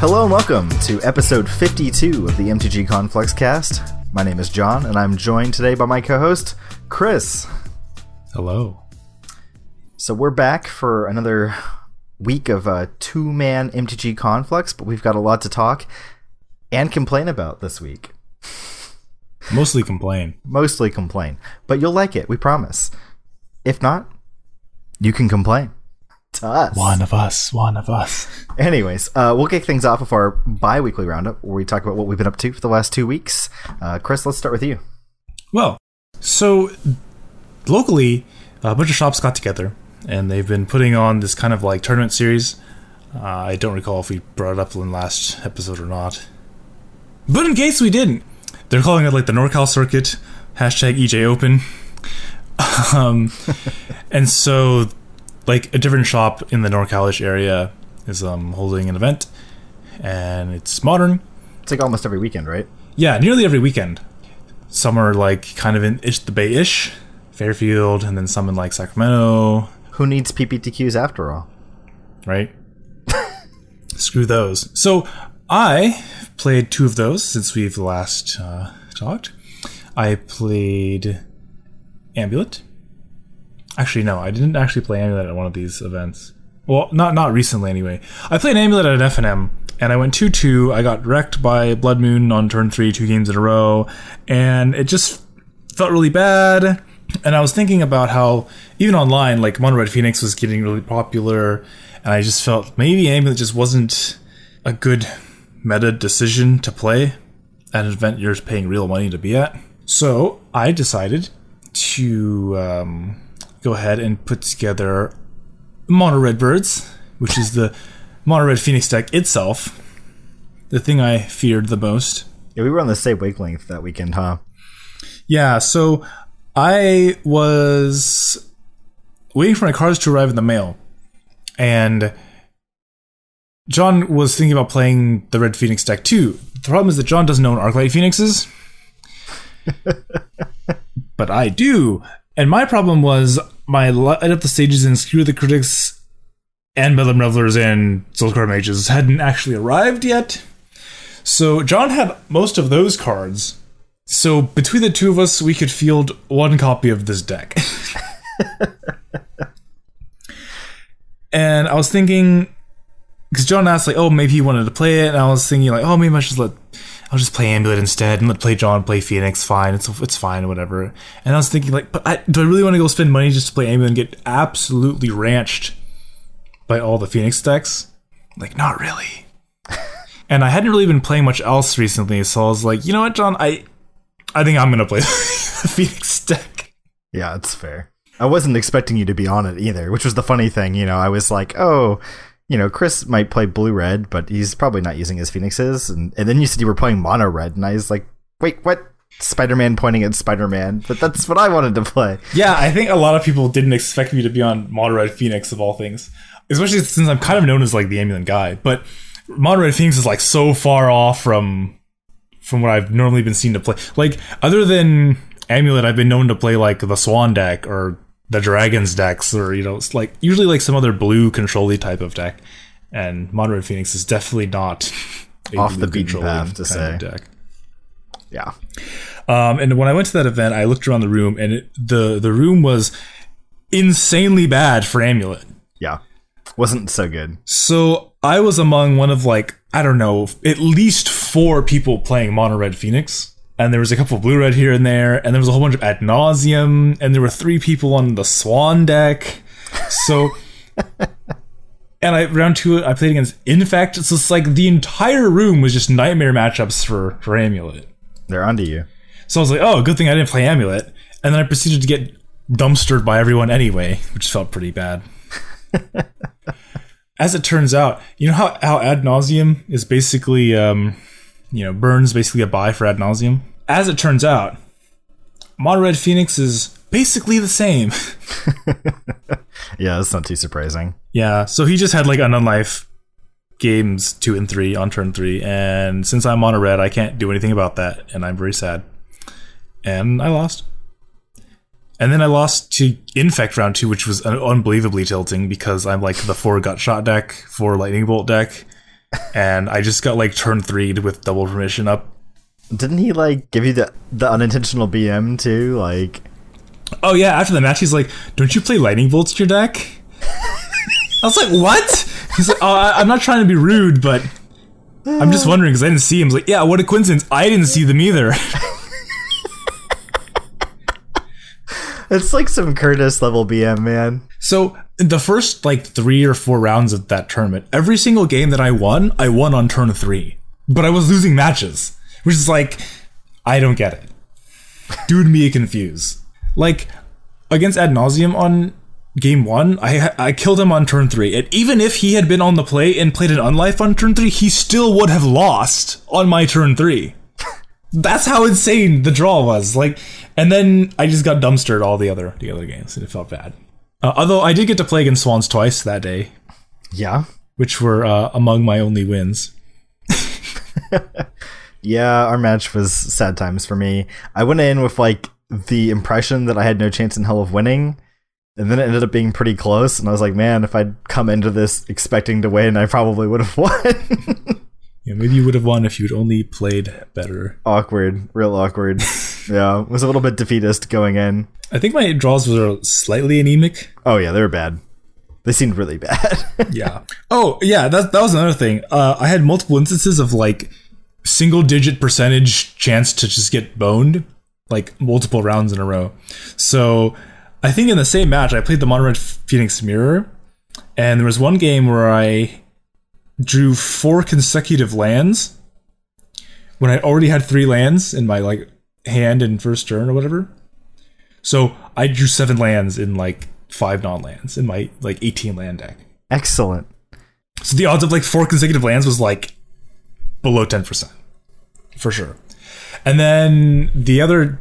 Hello and welcome to episode 52 of the MTG Conflux cast. My name is John, and I'm joined today by my co host, Chris. Hello. So we're back for another week of uh, two man MTG Conflux, but we've got a lot to talk and complain about this week. Mostly complain. Mostly complain, but you'll like it, we promise. If not, you can complain us. One of us. One of us. Anyways, uh, we'll kick things off with our bi weekly roundup where we talk about what we've been up to for the last two weeks. Uh, Chris, let's start with you. Well, so locally, a bunch of shops got together and they've been putting on this kind of like tournament series. Uh, I don't recall if we brought it up in the last episode or not. But in case we didn't, they're calling it like the NorCal Circuit, hashtag EJ Open. um, and so, like, a different shop in the NorCalish area is um, holding an event, and it's modern. It's like almost every weekend, right? Yeah, nearly every weekend. Some are like kind of in ish the Bay ish, Fairfield, and then some in like Sacramento, Who needs PPTQs after all? right? Screw those. So I played two of those since we've last uh, talked. I played Amulet. Actually, no, I didn't actually play Amulet at one of these events. Well, not not recently anyway. I played Amulet at an FNM, and I went two two. I got wrecked by Blood Moon on turn three, two games in a row, and it just felt really bad. And I was thinking about how even online, like Mono Red Phoenix was getting really popular, and I just felt maybe Amulet just wasn't a good meta decision to play at an event you're paying real money to be at. So I decided to um, go ahead and put together Mono Red Birds, which is the Mono Red Phoenix deck itself, the thing I feared the most. Yeah, we were on the same wavelength that weekend, huh? Yeah, so I was waiting for my cards to arrive in the mail, and John was thinking about playing the Red Phoenix deck too. The problem is that John doesn't own Arclight Phoenixes, but I do. And my problem was my light up the stages and screw the critics and Bedlam Revelers and Soulscar Mages hadn't actually arrived yet. So John had most of those cards. So between the two of us, we could field one copy of this deck. and I was thinking, because John asked like, oh, maybe he wanted to play it, and I was thinking like, oh, maybe I should let, I'll just play Amulet instead, and let play John play Phoenix. Fine, it's it's fine, whatever. And I was thinking like, but I, do I really want to go spend money just to play Amulet and get absolutely ranched by all the Phoenix decks? Like, not really. and I hadn't really been playing much else recently, so I was like, you know what, John, I I think I'm gonna play the Phoenix deck. Yeah, it's fair. I wasn't expecting you to be on it either, which was the funny thing. You know, I was like, oh, you know, Chris might play blue red, but he's probably not using his phoenixes. And, and then you said you were playing mono red, and I was like, wait, what? Spider Man pointing at Spider Man, but that's what I wanted to play. Yeah, I think a lot of people didn't expect me to be on Mono Red Phoenix of all things, especially since I'm kind of known as like the amulet guy. But Mono Red Phoenix is like so far off from from what I've normally been seen to play. Like other than Amulet, I've been known to play like the Swan deck or the Dragons decks, or you know, it's like usually like some other blue control type of deck. And Mono Red Phoenix is definitely not a Off the beaten path to say. deck. Yeah. Um, and when I went to that event, I looked around the room, and it, the the room was insanely bad for Amulet. Yeah. Wasn't so good. So I was among one of like I don't know, at least four people playing Mono Red Phoenix, and there was a couple of Blue Red here and there, and there was a whole bunch of Ad Nauseam, and there were three people on the Swan deck. So. And I round two, I played against Infect. So it's like the entire room was just nightmare matchups for for Amulet. They're onto you. So I was like, oh, good thing I didn't play Amulet. And then I proceeded to get dumpstered by everyone anyway, which felt pretty bad. As it turns out, you know how, how ad nauseam is basically, um, you know, burns basically a buy for ad nauseam? As it turns out, Mono Red Phoenix is basically the same. Yeah, that's not too surprising. yeah, so he just had like an unlife games two and three on turn three, and since I'm mono red, I can't do anything about that, and I'm very sad. And I lost. And then I lost to Infect round two, which was un- unbelievably tilting because I'm like the four gut shot deck, four lightning bolt deck, and I just got like turn three with double permission up. Didn't he like give you the the unintentional BM too? Like, Oh yeah, after the match, he's like, "Don't you play lightning bolts in your deck?" I was like, "What?" He's like, "Oh, I, I'm not trying to be rude, but I'm just wondering because I didn't see him." I like, "Yeah, what a coincidence! I didn't see them either." it's like some Curtis level BM, man. So the first like three or four rounds of that tournament, every single game that I won, I won on turn three, but I was losing matches, which is like, I don't get it. Dude, me confused. Like against Ad Nauseam on game one, I I killed him on turn three, and even if he had been on the play and played an unlife on turn three, he still would have lost on my turn three. That's how insane the draw was. Like, and then I just got dumpstered all the other the other games, and it felt bad. Uh, although I did get to play against Swans twice that day, Yeah. which were uh, among my only wins. Yeah, our match was sad times for me. I went in with like the impression that I had no chance in hell of winning, and then it ended up being pretty close. And I was like, man, if I'd come into this expecting to win, I probably would have won. Yeah, maybe you would have won if you'd only played better. awkward, real awkward. yeah, was a little bit defeatist going in. I think my draws were slightly anemic. Oh yeah, they were bad. They seemed really bad. Yeah. Oh, yeah. That that was another thing. Uh, I had multiple instances of like single digit percentage chance to just get boned, like multiple rounds in a row. So I think in the same match, I played the Mono Red Phoenix Mirror, and there was one game where I drew four consecutive lands when I already had three lands in my like hand in first turn or whatever. So I drew seven lands in like five non lands in my like 18 land deck. Excellent. So the odds of like four consecutive lands was like below 10%. For sure. And then the other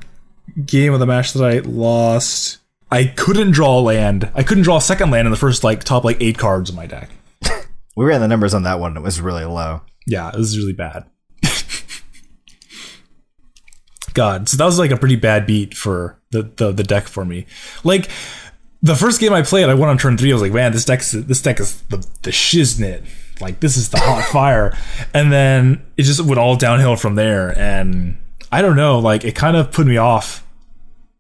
game of the match that I lost, I couldn't draw a land. I couldn't draw a second land in the first like top like eight cards of my deck. We ran the numbers on that one. It was really low. Yeah, it was really bad. God, so that was like a pretty bad beat for the, the the deck for me. Like the first game I played, I went on turn three. I was like, man, this deck this deck is the the shiznit. Like this is the hot fire, and then it just went all downhill from there. And I don't know, like it kind of put me off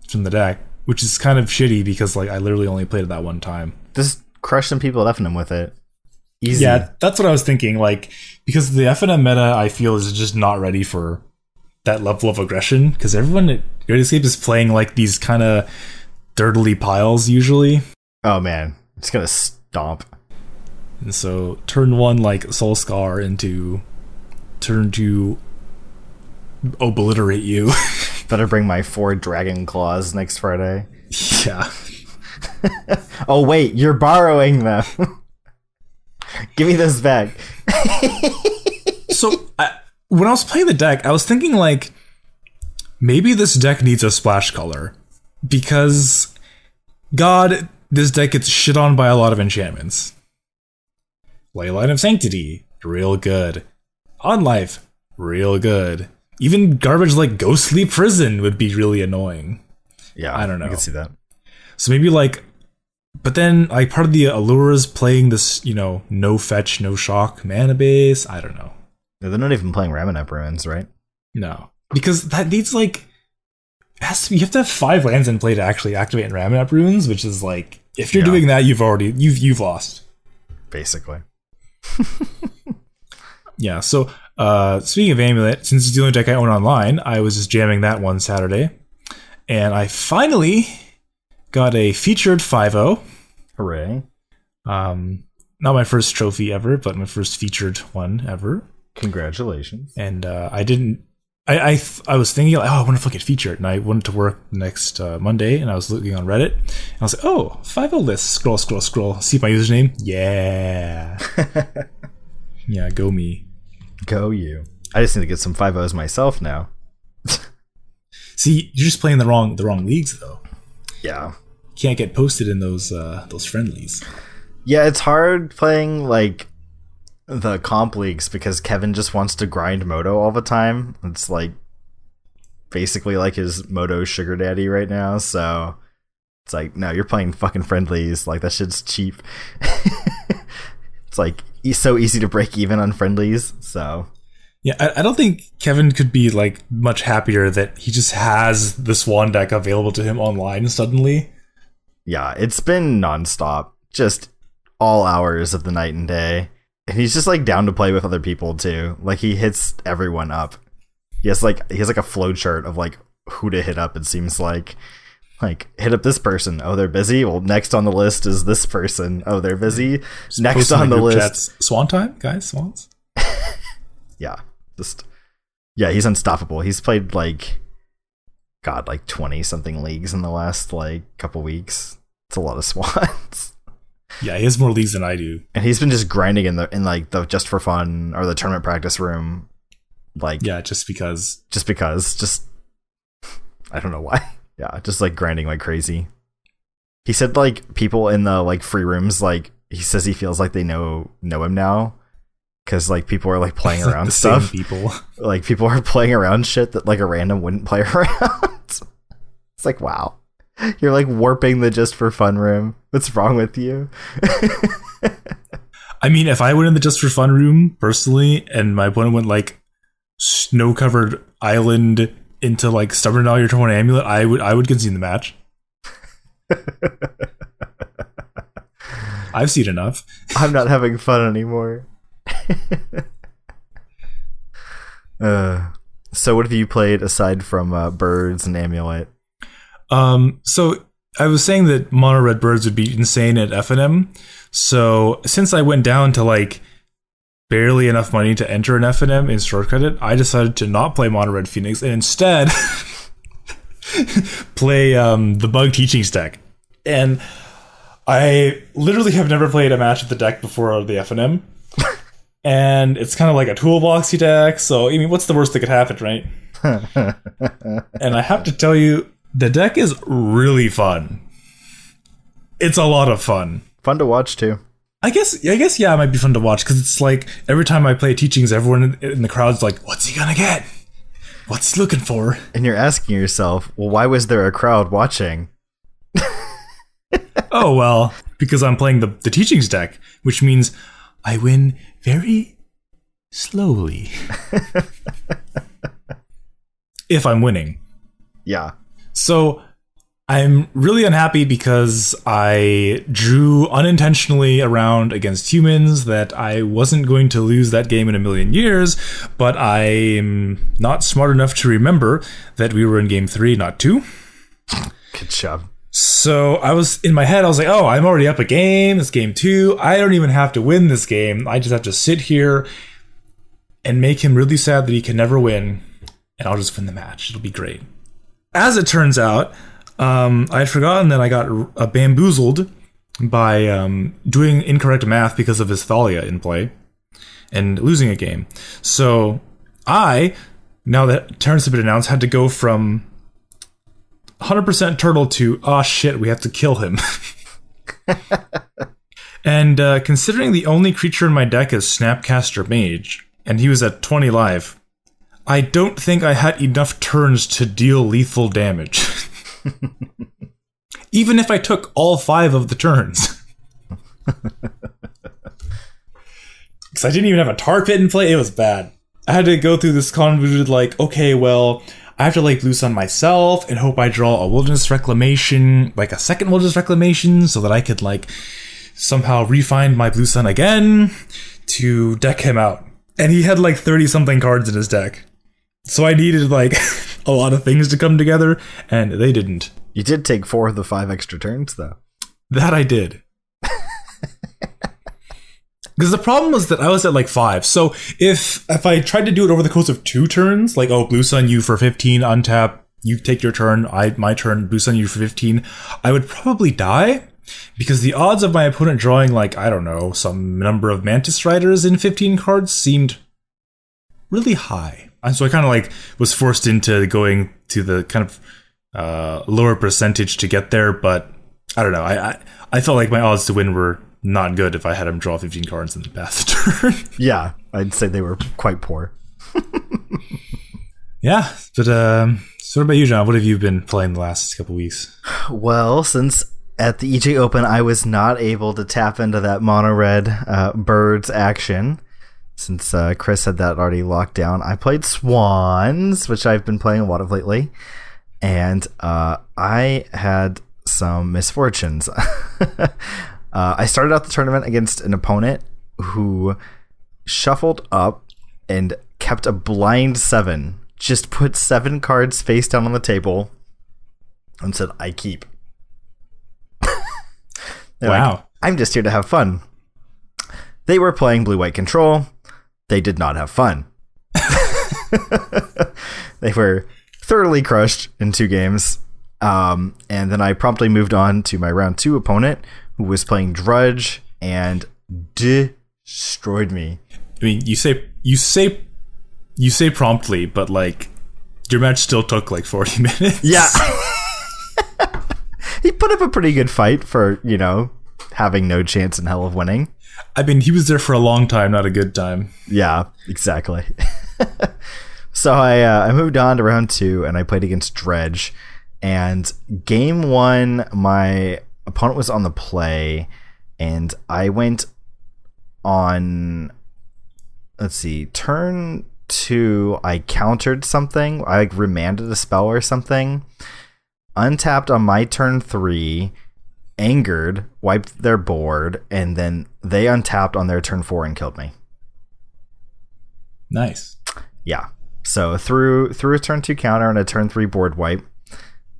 from the deck, which is kind of shitty because like I literally only played it that one time. Just crush some people at FNM with it. Easy. Yeah, that's what I was thinking. Like because the FNM meta, I feel is just not ready for that level of aggression. Because everyone at Great Escape is playing like these kind of dirtily piles usually, Oh man, it's gonna stomp. And so turn one like Soul Scar into turn two obliterate you. Better bring my four dragon claws next Friday. yeah. Oh wait, you're borrowing them. Give me this back. so I, when I was playing the deck, I was thinking like maybe this deck needs a splash color because God, this deck gets shit on by a lot of enchantments. Leyline of Sanctity, real good. Unlife, real good. Even garbage like Ghostly Prison would be really annoying. Yeah, I don't know. I can see that. So maybe like, but then like part of the allure is playing this, you know, no fetch, no shock mana base. I don't know. They're not even playing Ramunap Ruins, right? No, because that needs like has to be, you have to have five lands in play to actually activate Ramunap Ruins, which is like if you're Yeah. doing that, you've already you've you've lost. Basically. Yeah. So uh, speaking of amulet, since it's the only deck I own online, I was just jamming that one Saturday, and I finally got a featured 5-0. Hooray! Um, not my first trophy ever, but my first featured one ever. Congratulations. and uh, I didn't. I I, th- I was thinking like, oh, I wonder if I get featured, and I went to work next uh, Monday, and I was looking on Reddit, and I was like, oh, 5 list, scroll, scroll, scroll, see my username, yeah, yeah, go me. Go you. I just need to get some five O's myself now. See, you're just playing the wrong the wrong leagues though. Yeah. Can't get posted in those uh, those friendlies. Yeah, it's hard playing like the comp leagues because Kevin just wants to grind Moto all the time. It's like basically like his Moto sugar daddy right now, so it's like no, you're playing fucking friendlies, like that shit's cheap. it's like so easy to break even on friendlies. So Yeah, I, I don't think Kevin could be like much happier that he just has the Swan deck available to him online suddenly. yeah, it's been nonstop, just all hours of the night and day. And he's just like down to play with other people too. Like he hits everyone up. He has like he has like a flow chart of like who to hit up. It seems like like hit up this person. Oh, they're busy. Well, next on the list is this person. Oh, they're busy. Next on the list, chats, Swan time, guys, Swans. yeah, just yeah, he's unstoppable. He's played like God, like twenty something leagues in the last like couple weeks. It's a lot of swans. Yeah, he has more leagues than I do. and he's been just grinding in the in like the just for fun or the tournament practice room like Yeah, just because. just because just i don't know why yeah just like grinding like crazy he said like people in the like free rooms like he says he feels like they know know him now because like people are like playing Like around same stuff people. like people are playing around shit that like a random wouldn't play around it's like wow you're like warping the just for fun room what's wrong with you I mean, if I went in the just for fun room personally, and my opponent went like snow covered island into like stubborn all your torn amulet, I would I would concede the match. I've seen enough. I'm not having fun anymore. uh, so what have you played aside from uh, birds and amulet? Um, so I was saying that mono red birds would be insane at FNM. So since I went down to like barely enough money to enter an FNM in store credit, I decided to not play mono red phoenix and instead play um, the bug teachings deck. And I literally have never played a match of the deck before of the FNM. and it's kind of like a toolboxy deck. So I mean, what's the worst that could happen, right? and I have to tell you, the deck is really fun. It's a lot of fun. Fun to watch too. I guess, I guess, yeah, it might be fun to watch because it's like every time I play teachings, everyone in- the crowd's like, "What's he gonna get? What's he looking for?" And you're asking yourself, well, why was there a crowd watching? oh well, because I'm playing the the teachings deck, which means I win very slowly. if I'm winning. Yeah. So I'm really unhappy because I drew unintentionally around against humans that I wasn't going to lose that game in a million years, but I'm not smart enough to remember that we were in game three, not two. Good job. So I was in my head, I was like, oh, I'm already up a game. It's game two. I don't even have to win this game. I just have to sit here and make him really sad that he can never win, and I'll just win the match. It'll be great. As it turns out, um, I had forgotten that I got uh, bamboozled by um, doing incorrect math because of his Thalia in play and losing a game. So I, now that turns have been announced, had to go from 100% turtle to oh shit we have to kill him and uh, considering the only creature in my deck is snapcaster mage and he was at 20 live i don't think i had enough turns to deal lethal damage even if i took all five of the turns because i didn't even have a tar pit in play it was bad i had to go through this convoluted like okay well I have to like blue sun myself and hope I draw a wilderness reclamation, like a second wilderness reclamation, so that I could like somehow refine my blue sun again to deck him out. And he had like 30 something cards in his deck. So I needed like a lot of things to come together, and they didn't. You did take four of the five extra turns, though. That I did. Because the problem was that I was at like five. So if if I tried to do it over the course of two turns, like oh blue sun you for fifteen, untap, you take your turn, I my turn, blue sun you for fifteen, I would probably die. Because the odds of my opponent drawing like, I don't know, some number of mantis riders in fifteen cards seemed really high. And so I kind of like was forced into going to the kind of uh, lower percentage to get there, but I don't know. I, I I felt like my odds to win were not good if I had him draw 15 cards in the turn. Yeah, I'd say they were quite poor. yeah, but um, so what about you, John? What have you been playing the last couple weeks? Well, since at the EJ Open, I was not able to tap into that mono red uh, birds action since uh, Chris had that already locked down. I played Swans, which I've been playing a lot of lately, and uh, I had some misfortunes. uh, I started out the tournament against an opponent who shuffled up and kept a blind seven. Just put seven cards face down on the table and said, I keep. wow. Like, I'm just here to have fun. They were playing blue white control. They did not have fun. they were thoroughly crushed in two games. Um, and then I promptly moved on to my round two opponent, who was playing Dredge and destroyed me. I mean, you say you say you say promptly, but like your match still took like forty minutes. Yeah. he put up a pretty good fight for, you know, having no chance in hell of winning. I mean, he was there for a long time, not a good time. Yeah, exactly. so I uh, I moved on to round two, and I played against Dredge. And game one, my opponent was on the play, and I went on. Let's see, turn two. I countered something. I like remanded a spell or something. Untapped on my turn three angered, wiped their board, and then they untapped on their turn four and killed me. Nice. Yeah. So through through a turn two counter and a turn three board wipe,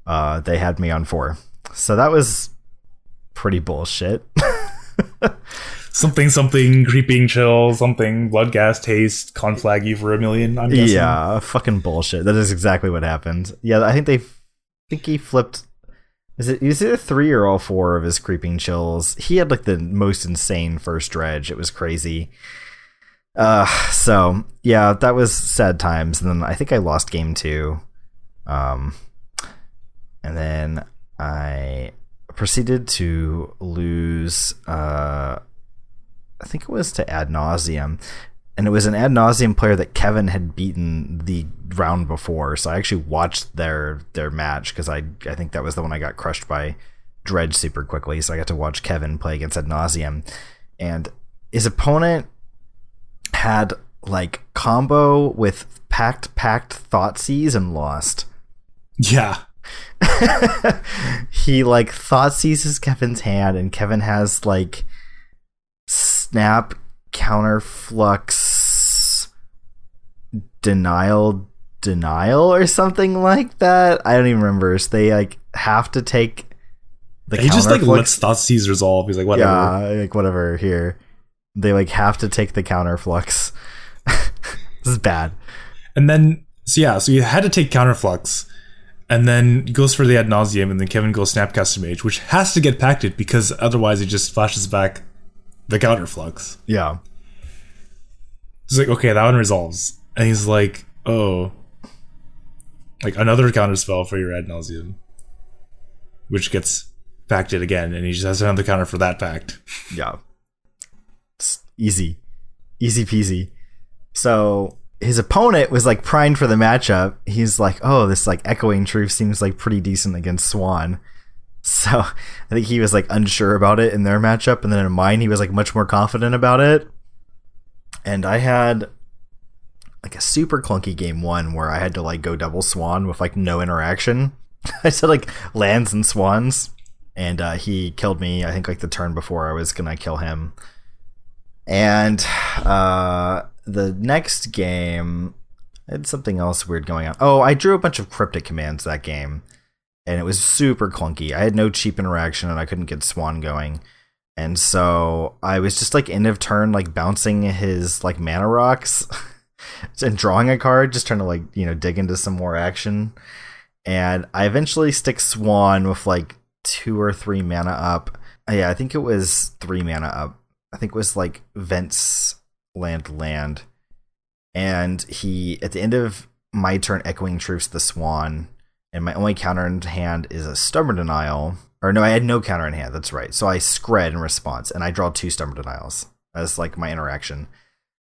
uh, they had me on four. So that was pretty bullshit. something something creeping chill, something blood gas taste, conflag you for a million. I'm guessing. Yeah, fucking bullshit. That is exactly what happened. Yeah, I think they I think he flipped is it is it three or all four of his creeping chills? He had like the most insane first dredge. It was crazy. Uh, so yeah, that was sad times. And then I think I lost game two. Um, and then I proceeded to lose. Uh, I think it was to ad nauseam and it was an ad nauseam player that Kevin had beaten the round before. So I actually watched their their match because I I think that was the one I got crushed by Dredge super quickly. So I got to watch Kevin play against ad nauseam, and his opponent had like combo with packed packed Thoughtseize and lost. Yeah. he like Thoughtseizes Kevin's hand, and Kevin has like snap counter flux denial denial or something like that. I don't even remember. So they like have to take the he just like lets Thoughtseize resolve. He's like whatever. Yeah, like whatever. Here, they like have to take the counterflux. this is bad. And then so yeah, so you had to take counterflux. And then goes for the ad nauseam, and then Kevin goes Snapcaster Mage, which has to get packed because otherwise he just flashes back the Counterflux. Yeah. He's like, okay, that one resolves. And he's like, oh. Like another counter spell for your ad nauseam. Which gets pacted again, and he just has another counter for that pact. Yeah. It's easy. Easy peasy. So his opponent was like primed for the matchup. He's like, oh, this like echoing truth seems like pretty decent against Swan. So I think he was like unsure about it in their matchup, and then in mine he was like much more confident about it. And I had like a super clunky game one where I had to like go double swan with like no interaction. I said like lands and swans, and uh, he killed me. I think like the turn before I was gonna kill him. And uh, the next game, I had something else weird going on. Oh, I drew a bunch of cryptic commands that game and it was super clunky. I had no cheap interaction and I couldn't get Swan going. And so I was just like end of turn, like bouncing his like mana rocks and drawing a card, just trying to like, you know, dig into some more action. And I eventually stick Swan with like two or three mana up. Yeah, I think it was three mana up. I think it was like Vents land land. And he at the end of my turn echoing truths the swan and my only counter in hand is a stubborn denial. Or no, I had no counter in hand. That's right. So I scred in response, and I draw two stubborn denials as like my interaction.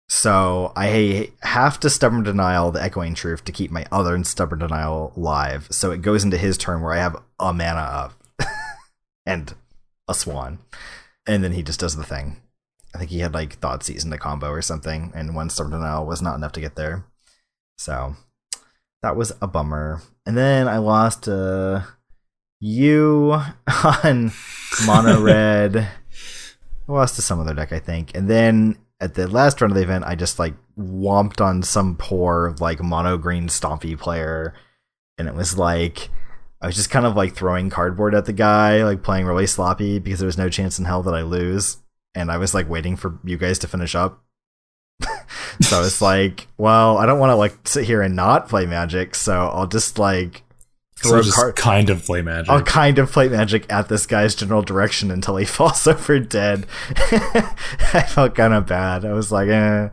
So I have to stubborn denial the echoing truth to keep my other stubborn denial live. So it goes into his turn where I have a mana up. and a swan. And then he just does the thing. I think he had like Thoughtseize in the combo or something, and one Storm Denial was not enough to get there. So that was a bummer. And then I lost uh you on mono red. I lost to some other deck, I think. And then at the last round of the event, I just like whomped on some poor like mono green stompy player, and it was like I was just kind of like throwing cardboard at the guy, like playing really sloppy because there was no chance in hell that I lose, and I was like waiting for you guys to finish up. So it's like, well, I don't want to like sit here and not play Magic, so I'll just like so just card- kind of play magic. I'll kind of play magic at this guy's general direction until he falls over dead. I felt kind of bad. I was like, eh.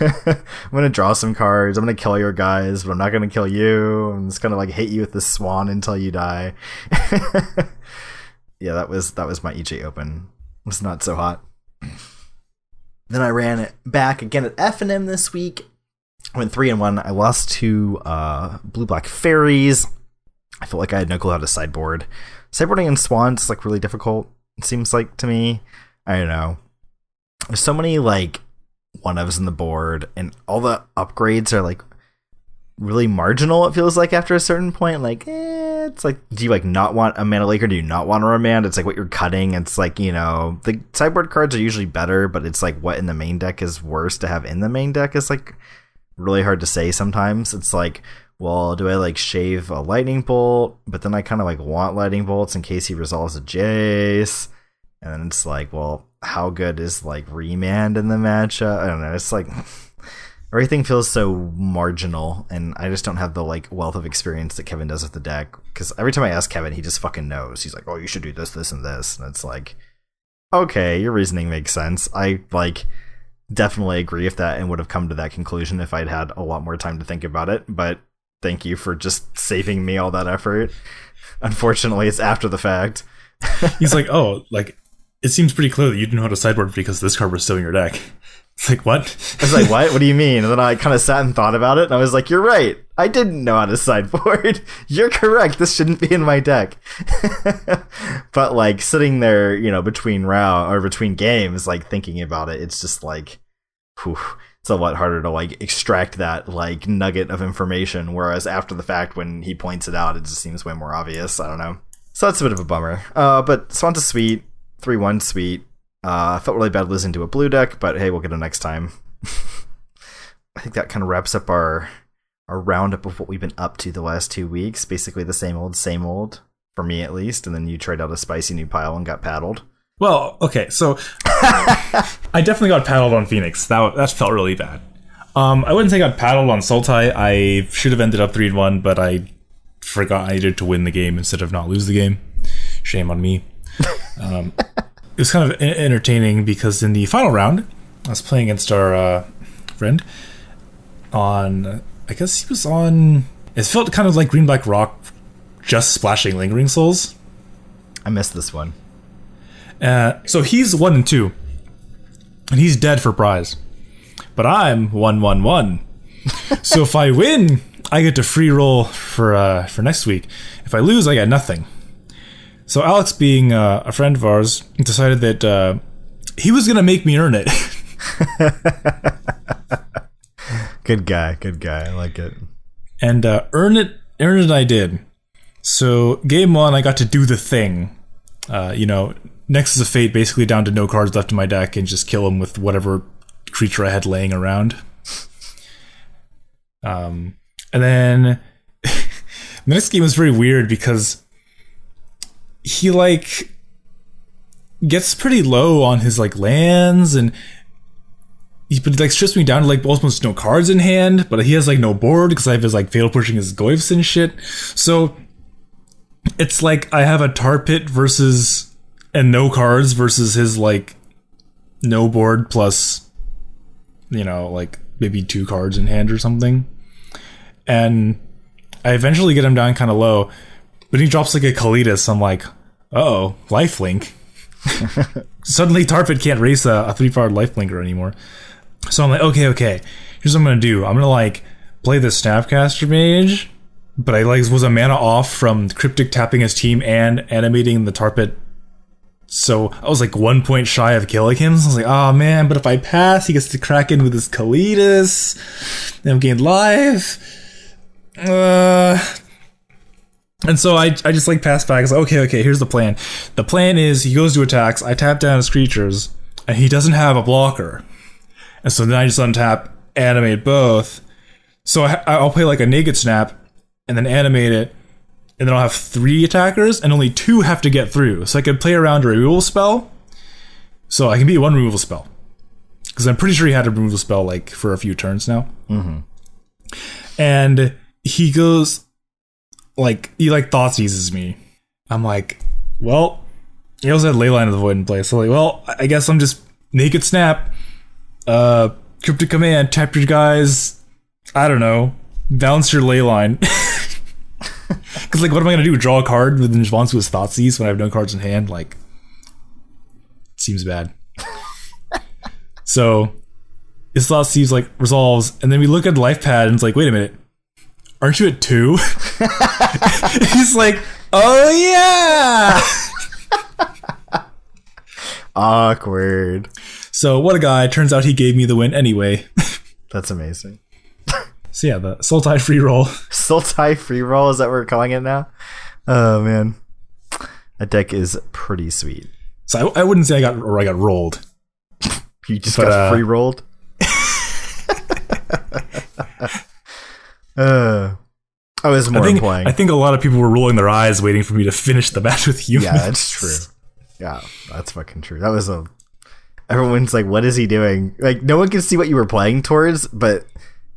I'm gonna draw some cards. I'm gonna kill your guys, but I'm not gonna kill you. I'm just gonna like hit you with the swan until you die. yeah, that was that was my EJ Open. It was not so hot. Then I ran it back again at F and M this week. I went three and one. I lost to uh, Blue Black Fairies. I felt like I had no clue how to sideboard. Sideboarding in Swans is like really difficult. It seems like to me. I don't know. There's so many like one ofs in the board, and all the upgrades are like really marginal. It feels like after a certain point, like eh, it's like, do you like not want a Mana Leak or do you not want a remand? It's like what you're cutting. It's like you know the sideboard cards are usually better, but it's like what in the main deck is worse to have in the main deck is like really hard to say. Sometimes it's like well, do I like shave a lightning bolt? But then I kind of like want lightning bolts in case he resolves a Jace. And then it's like, well, how good is like remand in the matchup? I don't know. It's like everything feels so marginal, and I just don't have the like wealth of experience that Kevin does with the deck. Because every time I ask Kevin, he just fucking knows. He's like, oh, you should do this, this, and this, and it's like, okay, your reasoning makes sense. I like definitely agree with that and would have come to that conclusion if I'd had a lot more time to think about it. But thank you for just saving me all that effort. Unfortunately, it's after the fact. He's like, oh, like it seems pretty clear that you didn't know how to sideboard because this card was still in your deck. It's like what? I was like, what? What do you mean? And then I kind of sat and thought about it, and I was like, you're right. I didn't know how to sideboard. You're correct. This shouldn't be in my deck. but like sitting there, you know, between round or between games, like thinking about it, it's just like, whew it's a lot harder to like extract that like nugget of information. Whereas after the fact, when he points it out, it just seems way more obvious. I don't know. So that's a bit of a bummer. Uh, but Swanta sweet, three one sweet. Uh, felt really bad losing to a blue deck, but hey, we'll get it next time. I think that kind of wraps up our our roundup of what we've been up to the last two weeks. Basically, the same old, same old for me at least. And then you tried out a spicy new pile and got paddled. Well, okay, so I definitely got paddled on Phoenix. That that felt really bad. Um, I wouldn't say I got paddled on Sultai. I should have ended up three and one, but I forgot I needed to win the game instead of not lose the game. Shame on me. Um, it was kind of entertaining because in the final round, I was playing against our uh, friend on. I guess he was on. It felt kind of like Green Black Rock, just splashing Lingering Souls. I missed this one. Uh, so he's one and two, and he's dead for prize. But I'm one one one. so if I win, I get to free roll for uh, for next week. If I lose, I get nothing. So Alex, being uh, a friend of ours, decided that uh, he was gonna make me earn it. good guy, good guy. I like it. And uh, earn it, earn it. I did. So game one, I got to do the thing. Uh, you know, Nexus of Fate basically down to no cards left in my deck and just kill him with whatever creature I had laying around. Um, and then the next game was very weird because he like gets pretty low on his like lands and he but like strips me down to like almost no cards in hand, but he has like no board because I have his like fatal pushing his goyfs and shit. So it's like I have a tar pit versus and no cards versus his like no board plus you know like maybe two cards in hand or something and i eventually get him down kind of low but he drops like a Kalitas. i'm like oh lifelink suddenly Tar Pit can't race a, a three powered lifelinker anymore so i'm like okay okay here's what i'm gonna do i'm gonna like play the snapcaster mage but i like was a mana off from cryptic tapping his team and animating the Tar Pit So I was like one point shy of killing him. So I was like, oh man, but if I pass, he gets to crack in with his Kalitas. Then I'm gained life. Uh, and so I, I just like pass back. I was like, okay, okay, here's the plan. The plan is he goes to attacks, I tap down his creatures, and he doesn't have a blocker. And so then I just untap, animate both. So I, I'll play like a naked snap, and then animate it, and then I'll have three attackers, and only two have to get through. So I can play around a removal spell. So I can beat one removal spell. Because I'm pretty sure he had a removal spell like for a few turns now. Mm-hmm. And he goes like he like thought seizes me. I'm like, well, he also had Leyline of the Void in place. So like, well, I guess I'm just naked snap, uh, cryptic command, tap your guys. I don't know, bounce your Leyline. Because like, what am I gonna do? Draw a card with response to his Thoughtseize when I have no cards in hand? Like, seems bad. so his Thoughtseize like resolves, and then we look at life pad and it's like, wait a minute, aren't you at two? He's like, oh yeah. Awkward. So what a guy! Turns out he gave me the win anyway. That's amazing. so yeah, the Sultai free roll. Sultai free roll is that what we're calling it now? Oh man, that deck is pretty sweet. So I, I wouldn't say I got or I got rolled. You just But, got uh, free rolled. Uh, I was more I think playing. I think a lot of people were rolling their eyes, waiting for me to finish the match with you. yeah, that's true. Yeah, that's fucking true. That was a. Everyone's like, "What is he doing?" Like, no one can see what you were playing towards. But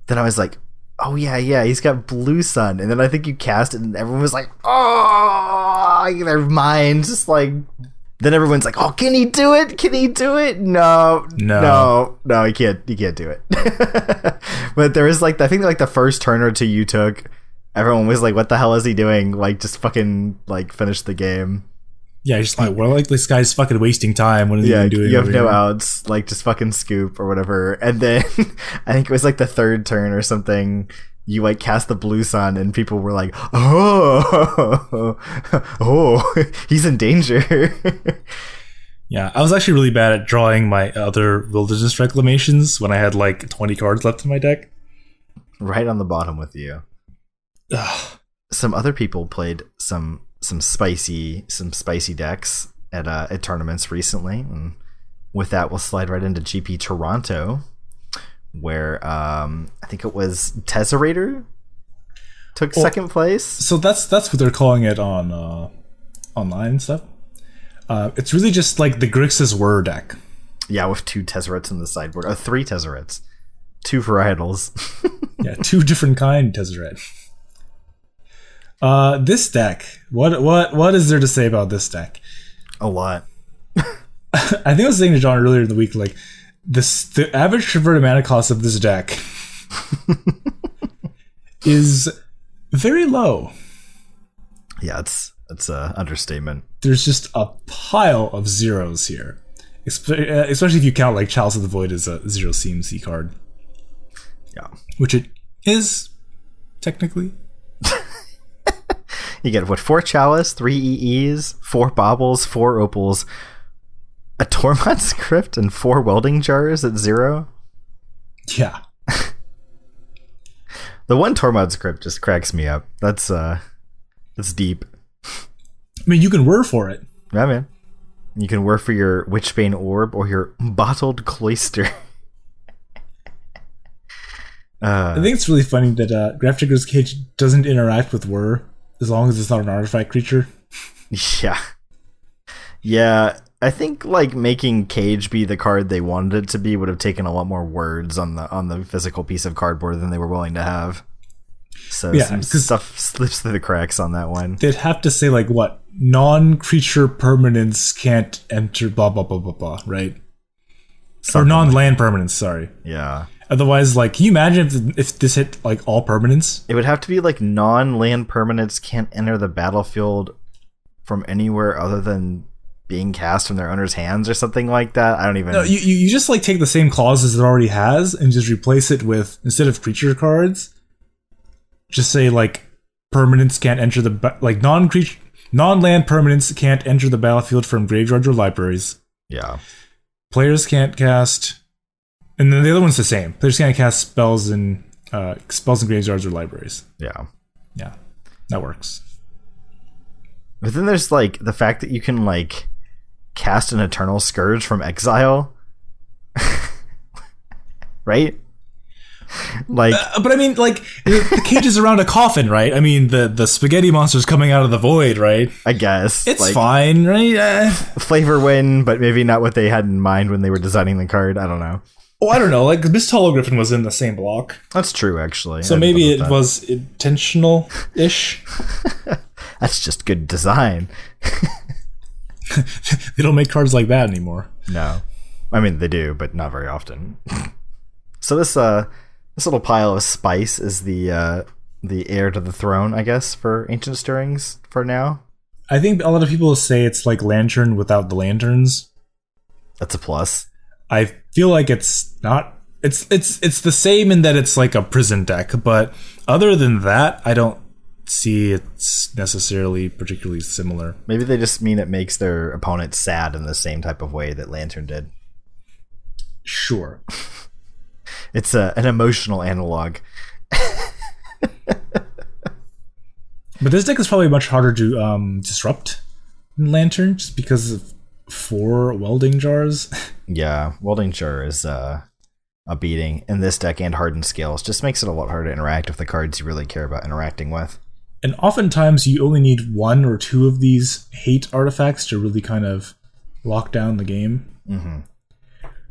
then I was like, "Oh yeah, yeah, he's got blue sun." And then I think you cast it, and everyone was like, "Oh!" Their minds just like. Then everyone's like, "Oh, can he do it? Can he do it?" No, No. no, no, he can't. He can't do it. but there was like, I think like the first turn or two you took, everyone was like, "What the hell is he doing?" Like, just fucking like finish the game. Yeah, just like, well, like this guy's fucking wasting time. What is Yeah, he doing? you have no here? outs, like just fucking scoop or whatever. And then I think it was like the third turn or something. You like cast the blue sun, and people were like, "Oh, oh, he's in danger." Yeah, I was actually really bad at drawing my other wilderness reclamations when I had like 20 cards left in my deck. right on the bottom with you. Ugh. Some other people played some some spicy some spicy decks at uh, at tournaments recently, and with that, we'll slide right into GP Toronto, where um, I think it was Tezzerator took Well- second place. So that's that's what they're calling it on uh, online and stuff. Uh, it's really just like the Grixis Whir deck. Yeah, with two Tezzerets in the sideboard. Oh, three Tezzerets, Two varietals. Yeah, two different kind Tezzeret. Uh, this deck. What what what is there to say about this deck? A lot. I think I was saying to John earlier in the week, like this the average converted mana cost of this deck is very low. Yeah, it's it's a understatement. There's just a pile of zeros here, uh, especially if you count like Chalice of the Void as a zero CMC card, Yeah. which it is technically. You get what four chalice, three EEs, four baubles, four opals, a Tormod script, and four welding jars at zero. Yeah, The one Tormod's Crypt just cracks me up. That's uh that's deep. I mean you can whir for it. Yeah, man. You can work for your Witchbane Orb or your Bottled Cloister. I uh, think it's really funny that uh, Graf Cage doesn't interact with whir as long as it's not an artifact creature. yeah. Yeah, I think like making Cage be the card they wanted it to be would have taken a lot more words on the on the physical piece of cardboard than they were willing to have. So Yeah, some stuff slips through the cracks on that one. They'd have to say like what non-creature permanence can't enter blah blah blah blah blah, right? Or non-land permanence. sorry. Yeah. Otherwise, like, can you imagine if, if this hit like all permanents? It would have to be like non-land permanents can't enter the battlefield from anywhere other than being cast from their owner's hands or something like that. I don't even No, you, you just like take the same clauses it already has and just replace it with instead of creature cards, just say like permanents can't enter the ba- like non-creature Non-land permanents can't enter the battlefield from graveyards or libraries. Yeah. Players can't cast, and then the other one's the same. Players can't cast spells in uh, spells in graveyards or libraries. Yeah. Yeah, that works. But then there's like the fact that you can like cast an eternal scourge from exile. right? Like Uh, but I mean, like the, cage is around a coffin, right? I mean, the the spaghetti monster's coming out of the void, right? I guess It's like, fine, right? Uh, flavor win, but maybe not what they had in mind when they were designing the card. I don't know. oh, I don't know. Like Miss Griffin was in the same block, That's true, actually. so I maybe it about was intentional ish. That's just good design. they don't make cards like that anymore. No, I mean they do, but not very often. so this uh this little pile of spice is the uh the heir to the throne, I guess, for ancient stirrings for now. I think a lot of people say it's like Lantern without the lanterns. That's a plus. I feel like it's not. It's it's it's the same in that it's like a prison deck, but other than that, I don't see it's necessarily particularly similar. Maybe they just mean it makes their opponent sad in the same type of way that Lantern did. Sure. It's a, an emotional analog. But this deck is probably much harder to um, disrupt than Lantern just because of four welding jars. Yeah, Welding Jar is uh, a beating in this deck and Hardened Scales. Just makes it a lot harder to interact with the cards you really care about interacting with. And oftentimes you only need one or two of these hate artifacts to really kind of lock down the game. Mm-hmm.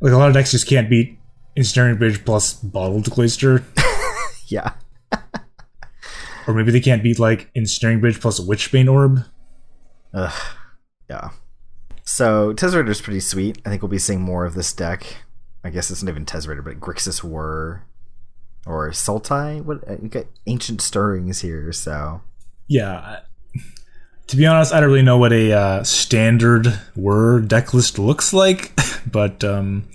Like a lot of decks just can't beat Ensnaring Bridge plus Bottled Cloister. Yeah. Or maybe they can't beat like Ensnaring Bridge plus Witchbane Orb. Ugh. Yeah. So Tezzerator is pretty sweet. I think we'll be seeing more of this deck. I guess it's not even Tezzerator, but Grixis Whir or Sultai. What uh, we got ancient stirrings here, so Yeah. To be honest, I don't really know what a uh, standard Whir deck list looks like, but um,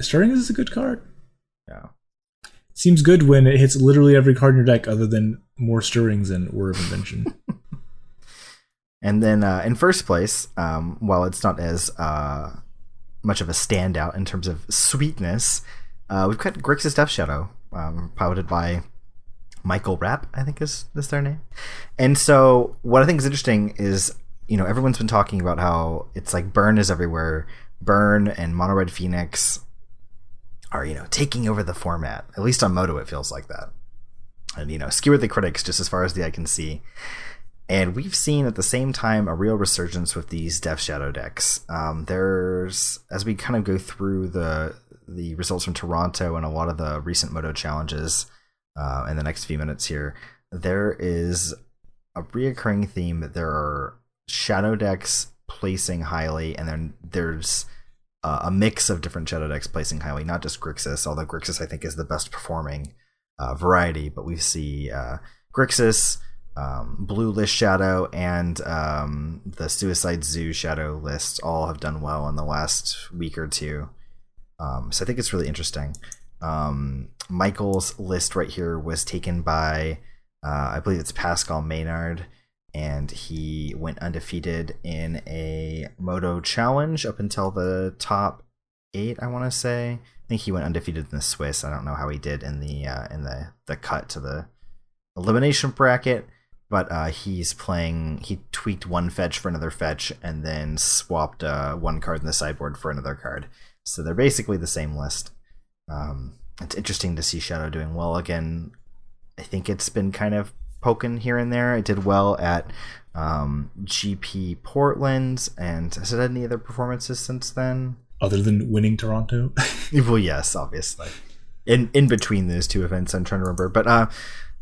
Stirring is a good card. yeah. Seems good when it hits literally every card in your deck other than more Stirrings and Whir of Invention. And then uh, in first place, um, while it's not as uh, much of a standout in terms of sweetness, uh, we've got Grixis Death Shadow, um, piloted by Michael Rapp, I think is, is their name. And so what I think is interesting is, you know, everyone's been talking about how it's like burn is everywhere. Burn and Mono Red Phoenix are, you know, taking over the format. At least on Moto, it feels like that. And, you know, skewer the critics just as far as the eye can see. And we've seen at the same time a real resurgence with these Death Shadow decks. Um, there's as we kind of go through the the results from Toronto and a lot of the recent Moto challenges uh, in the next few minutes here, there is a reoccurring theme that there are shadow decks placing highly, and then there's uh, a mix of different shadow decks placing highly, not just Grixis, although Grixis I think is the best performing uh, variety, but we see uh, Grixis um, Blue List Shadow and um, the Suicide Zoo Shadow list all have done well in the last week or two. Um, so I think it's really interesting. Um, Michael's list right here was taken by, uh, I believe it's Pascal Maynard, and he went undefeated in a Moto challenge up until the top eight. I want to say. I think he went undefeated in the Swiss. I don't know how he did in the uh, in the the cut to the elimination bracket but uh, he's playing. He tweaked one fetch for another fetch, and then swapped uh, one card in the sideboard for another card. So they're basically the same list. Um, it's interesting to see Shadow doing well again. I think it's been kind of poking here and there. It did well at um, GP Portland, and has it had any other performances since then? Other than winning Toronto. well, yes, obviously. In in between those two events, I'm trying to remember, but uh,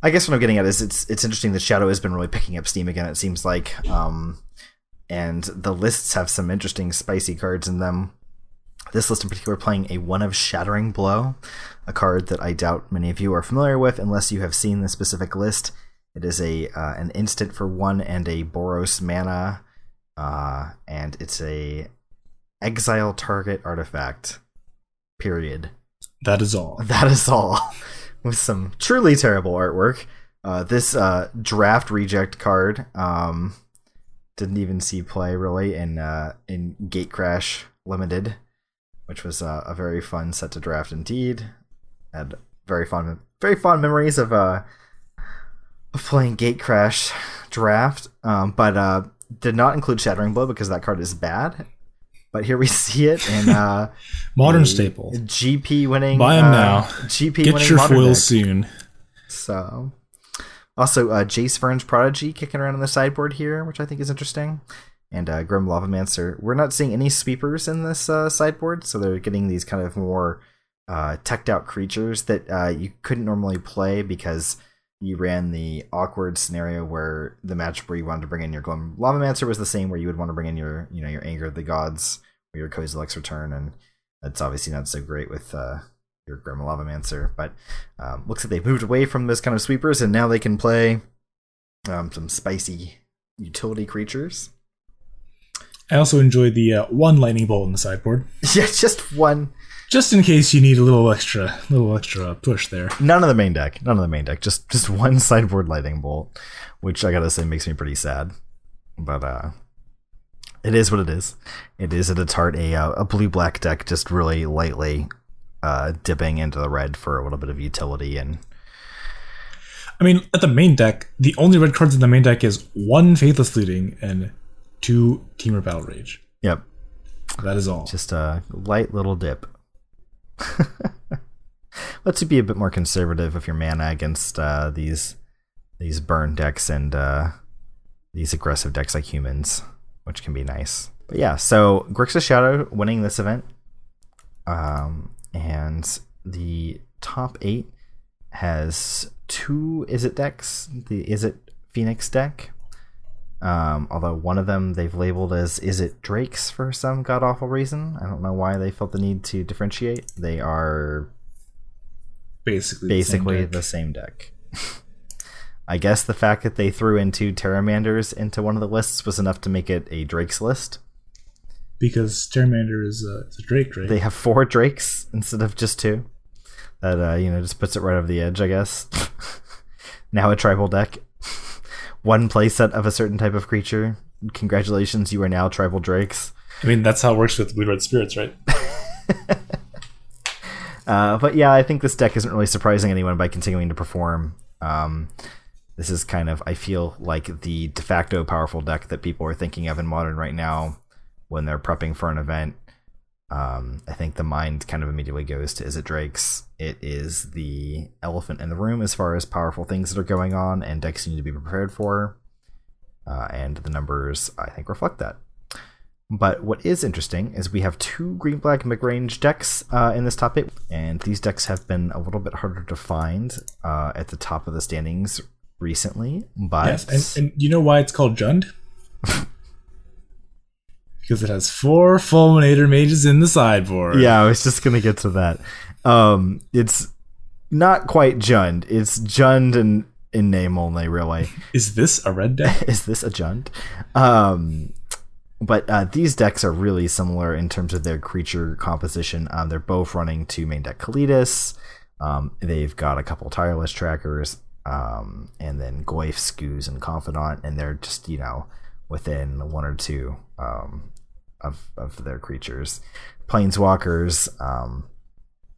I guess what I'm getting at is it's it's interesting that Shadow has been really picking up steam again. It seems like, um, and the lists have some interesting spicy cards in them. This list in particular playing a one of Shattering Blow, a card that I doubt many of you are familiar with unless you have seen the specific list. It is a uh, an instant for one and a Boros mana, uh, and it's a exile target artifact. Period. that is all. That is all. With some truly terrible artwork. Uh, this uh, draft reject card um, didn't even see play really in uh, in Gatecrash Limited, which was uh, a very fun set to draft indeed. Had very fun, very fond memories of uh playing Gatecrash draft, um, but uh, did not include Shattering Blow because that card is bad. But here we see it in uh, Modern staple. GP winning. Buy 'em uh, now. GP Get winning your foil deck. soon. So, also uh, Jace Vryn's Prodigy kicking around on the sideboard here, which I think is interesting. And uh, Grim Lavamancer. We're not seeing any sweepers in this uh, sideboard, so they're getting these kind of more uh, teched out creatures that uh, you couldn't normally play because you ran the awkward scenario where the match where you wanted to bring in your Grim Lavamancer was the same where you would want to bring in your you know your Anger of the Gods or your Kozilek's Return, and that's obviously not so great with uh, your Grim Lavamancer. But um, looks like they've moved away from those kind of sweepers, and now they can play um, some spicy utility creatures. I also enjoy the uh, one lightning bolt in the sideboard, yeah, just one. just in case you need a little extra, little extra push there. None of the main deck. None of the main deck. Just just one sideboard lightning bolt, which I gotta say makes me pretty sad. But uh, it is what it is. It is at its heart a uh, a blue black deck, just really lightly uh, dipping into the red for a little bit of utility and I mean, at the main deck, the only red cards in the main deck is one Faithless Looting and two Temur Battle Rage. yep, That is all. just a light little dip. Let's be a bit more conservative with your mana against uh, these these burn decks and uh, these aggressive decks like humans, which can be nice. But yeah, so Grixis Shadow winning this event, um, and the top eight has two Izzet decks. The Izzet Phoenix deck. Um, although one of them they've labeled as Izzet Drakes for some god awful reason. I don't know why they felt the need to differentiate. They are basically, basically the, the same deck. I guess the fact that they threw in two Terramanders into one of the lists was enough to make it a Drake's list. because Terramander is, uh, is a Drake, right? They have four Drakes instead of just two. That uh, you know just puts it right over the edge, I guess. now a tribal deck, one playset of a certain type of creature. Congratulations, you are now tribal Drakes. I mean, that's how it works with Blue Red Spirits, right? Uh, but yeah, I think this deck isn't really surprising anyone by continuing to perform. Um, this is kind of, I feel like the de facto powerful deck that people are thinking of in modern right now when they're prepping for an event. Um, I think the mind kind of immediately goes to Izzet Drake's? It is the elephant in the room as far as powerful things that are going on and decks you need to be prepared for. Uh, and the numbers, I think, reflect that. But what is interesting is we have two green black mid range decks uh, in this top eight, and these decks have been a little bit harder to find uh, at the top of the standings recently. But Yes, and, and you know why it's called Jund? because it has four Fulminator mages in the sideboard. yeah, I was just gonna get to that. Um, it's not quite Jund. It's Jund in in name only, really. Is this a red deck? is this a Jund? Um, but uh, these decks are really similar in terms of their creature composition. Um, they're both running two main deck Kalitas. Um, they've got a couple tireless trackers, um, and then Goyf, Skoos, and Confidant, and they're just you know within one or two um, of of their creatures. Planeswalkers. Um,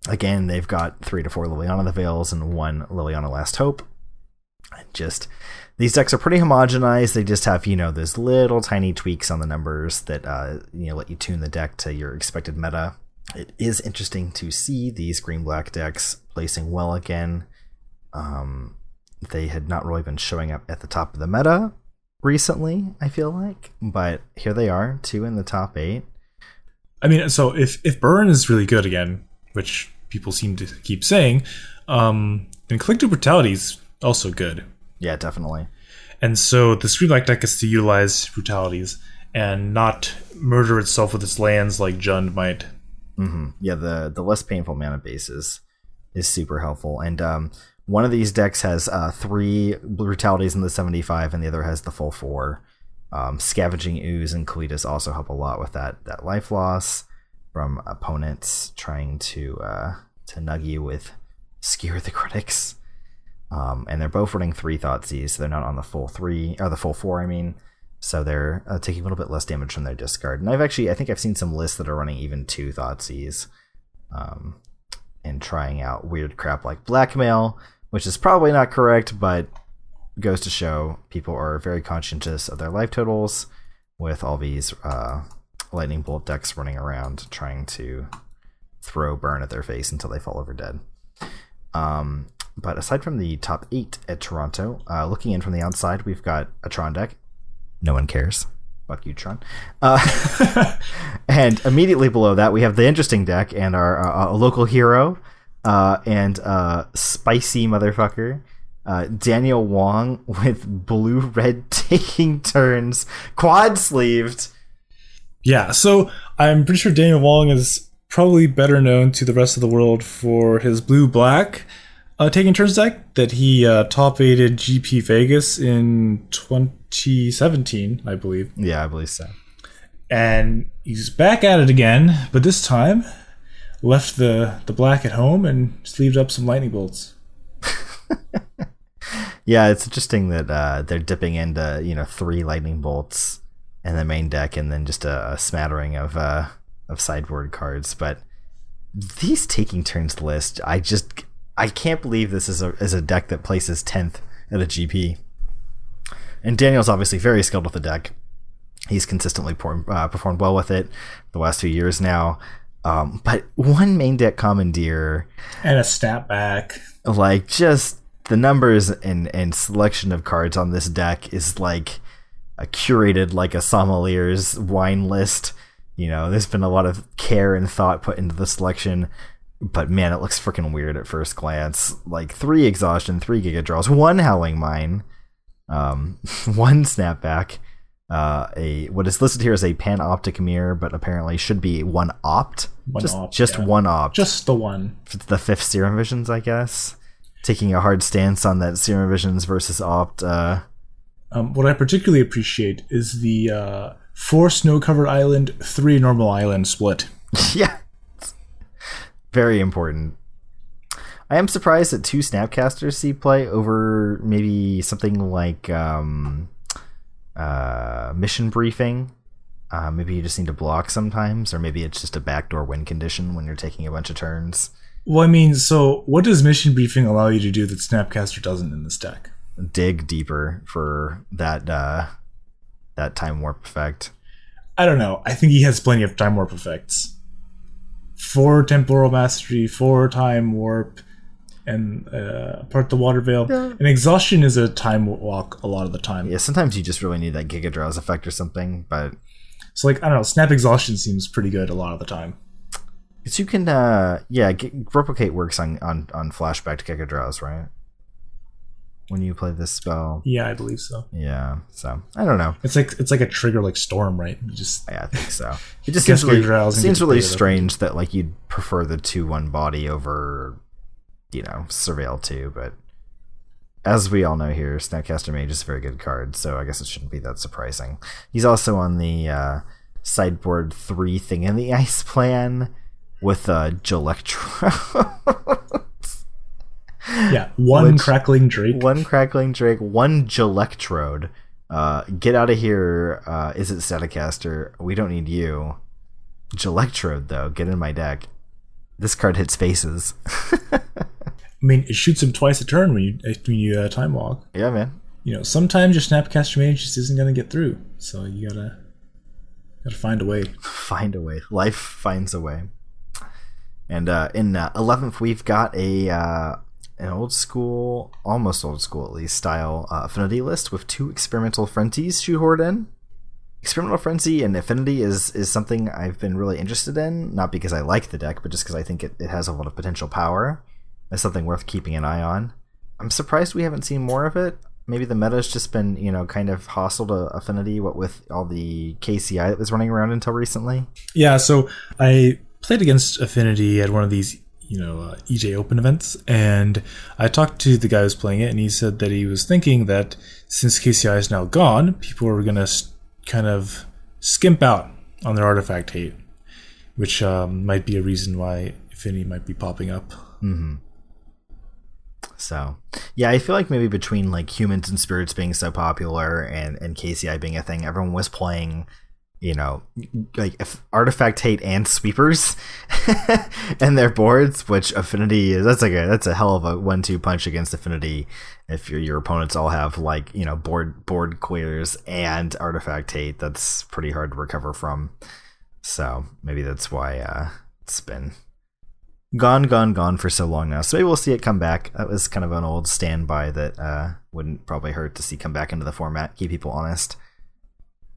again, they've got three to four Liliana the Veils and one Liliana Last Hope. Just these decks are pretty homogenized. They just have you know those little tiny tweaks on the numbers that uh, you know let you tune the deck to your expected meta. It is interesting to see these green black decks placing well again. Um, they had not really been showing up at the top of the meta recently. I feel like, but here they are, two in the top eight. I mean, so if if Burn is really good again, which people seem to keep saying, um, then Collective Brutality is also good. Yeah, definitely. And so the Screen Black deck is to utilize brutalities and not murder itself with its lands like Jund might. hmm Yeah, the the less painful mana bases is, is super helpful. And um, one of these decks has uh, three brutalities in the seventy five, and the other has the full four. Um, Scavenging ooze and Kalitas also help a lot with that that life loss from opponents trying to uh, to nug you with skewer the critics. Um, and they're both running three Thoughtseize, so they're not on the full three or the full four. I mean, so they're uh, taking a little bit less damage from their discard. And I've actually, I think I've seen some lists that are running even two Thoughtseize, um, and trying out weird crap like blackmail, which is probably not correct, but goes to show people are very conscientious of their life totals with all these uh, lightning bolt decks running around trying to throw burn at their face until they fall over dead. Um, but aside from the top eight at Toronto, uh, looking in from the outside, we've got a Tron deck. No one cares. Fuck you, Tron. Uh, and immediately below that, we have the interesting deck and our uh, local hero uh, and uh, spicy motherfucker. Uh, Daniel Wong with blue red taking turns, quad sleeved. Yeah, so I'm pretty sure Daniel Wong is probably better known to the rest of the world for his blue black uh, taking turns deck that he uh, top aided GP Vegas in 2017, I believe. Yeah, I believe so. And he's back at it again, but this time left the, the black at home and sleeved up some lightning bolts. yeah, it's interesting that uh, they're dipping into you know three lightning bolts in the main deck, and then just a, a smattering of uh, of sideboard cards. But these taking turns list, I just I can't believe this is a is a deck that places tenth at a GP. And Daniel's obviously very skilled with the deck. He's consistently por- uh, performed well with it the last few years now. Um, but one main deck commandeer and a snapback, like just the numbers and and selection of cards on this deck is like a curated like a sommelier's wine list. You know, there's been a lot of care and thought put into the selection but man, it looks freaking weird at first glance. Like three exhaustion, three Gigadrowse, one howling mine, um, one snapback, uh, a what is listed here as a panoptic mirror, but apparently should be one opt. One just opt, just yeah. one opt. Just the one. The fifth serum visions, I guess. Taking a hard stance on that serum visions versus opt. Uh, um, what I particularly appreciate is the uh, four snow covered island, three normal island split. yeah very important. I am surprised that two Snapcasters see play over maybe something like um, uh, mission briefing. Uh, maybe you just need to block sometimes, or maybe it's just a backdoor win condition when you're taking a bunch of turns. Well, I mean, so what does mission briefing allow you to do that Snapcaster doesn't in this deck? Dig deeper for that uh, that time warp effect. I don't know. I think he has plenty of time warp effects four temporal mastery, four time warp, and uh, part the water veil. Yeah. And exhaustion is a time walk a lot of the time. Yeah, sometimes you just really need that Gigadrowse effect or something, but so like I don't know, snap exhaustion seems pretty good a lot of the time. Because you can, uh, yeah, get, replicate works on on on flashback to Gigadrowse, right? when you play this spell. Yeah, I believe so. Yeah, so I don't know. It's like it's like a trigger like storm, right? You just yeah, I think so. It just seems really, seems really strange that like you'd prefer the two one body over, you know, surveil too, but as we all know here, Snapcaster Mage is a very good card, so I guess it shouldn't be that surprising. He's also on the uh, sideboard three thing in the ice plan with uh, Jelectro. yeah, one Which, crackling Drake. One crackling Drake, one Jelectrode. Uh, get out of here. Uh, is it Staticaster? We don't need you. Jelectrode, though, get in my deck. This card hits faces. I mean, it shoots him twice a turn when you when you uh, time walk. Yeah, man. You know, sometimes your Snapcaster Mage just isn't going to get through, so you gotta gotta find a way. Find a way. Life finds a way. And uh, in uh, eleventh, we've got a uh, an old school, almost old school at least, style uh, affinity list with two experimental frenzies shoehorned in. Experimental frenzy and affinity is is something I've been really interested in, not because I like the deck, but just because I think it, it has a lot of potential power. It's something worth keeping an eye on. I'm surprised we haven't seen more of it. Maybe the meta's just been, you know, kind of hostile to affinity, what with all the KCI that was running around until recently. Yeah, so I played against Affinity at one of these you know uh, EJ Open events, and I talked to the guy who's playing it, and he said that he was thinking that since KCI is now gone, people are gonna kind of skimp out on their artifact hate, which um, might be a reason why Affinity might be popping up. Mm-hmm. So, yeah, I feel like maybe between like humans and spirits being so popular and and KCI being a thing, everyone was playing, you know, like if artifact hate and sweepers and their boards, which affinity is that's like a that's a hell of a one two punch against affinity. If your your opponents all have like you know board board queers and artifact hate, that's pretty hard to recover from. So maybe that's why uh, it's been gone, gone, gone for so long now. So maybe we'll see it come back. That was kind of an old standby that uh, wouldn't probably hurt to see come back into the format, keep people honest.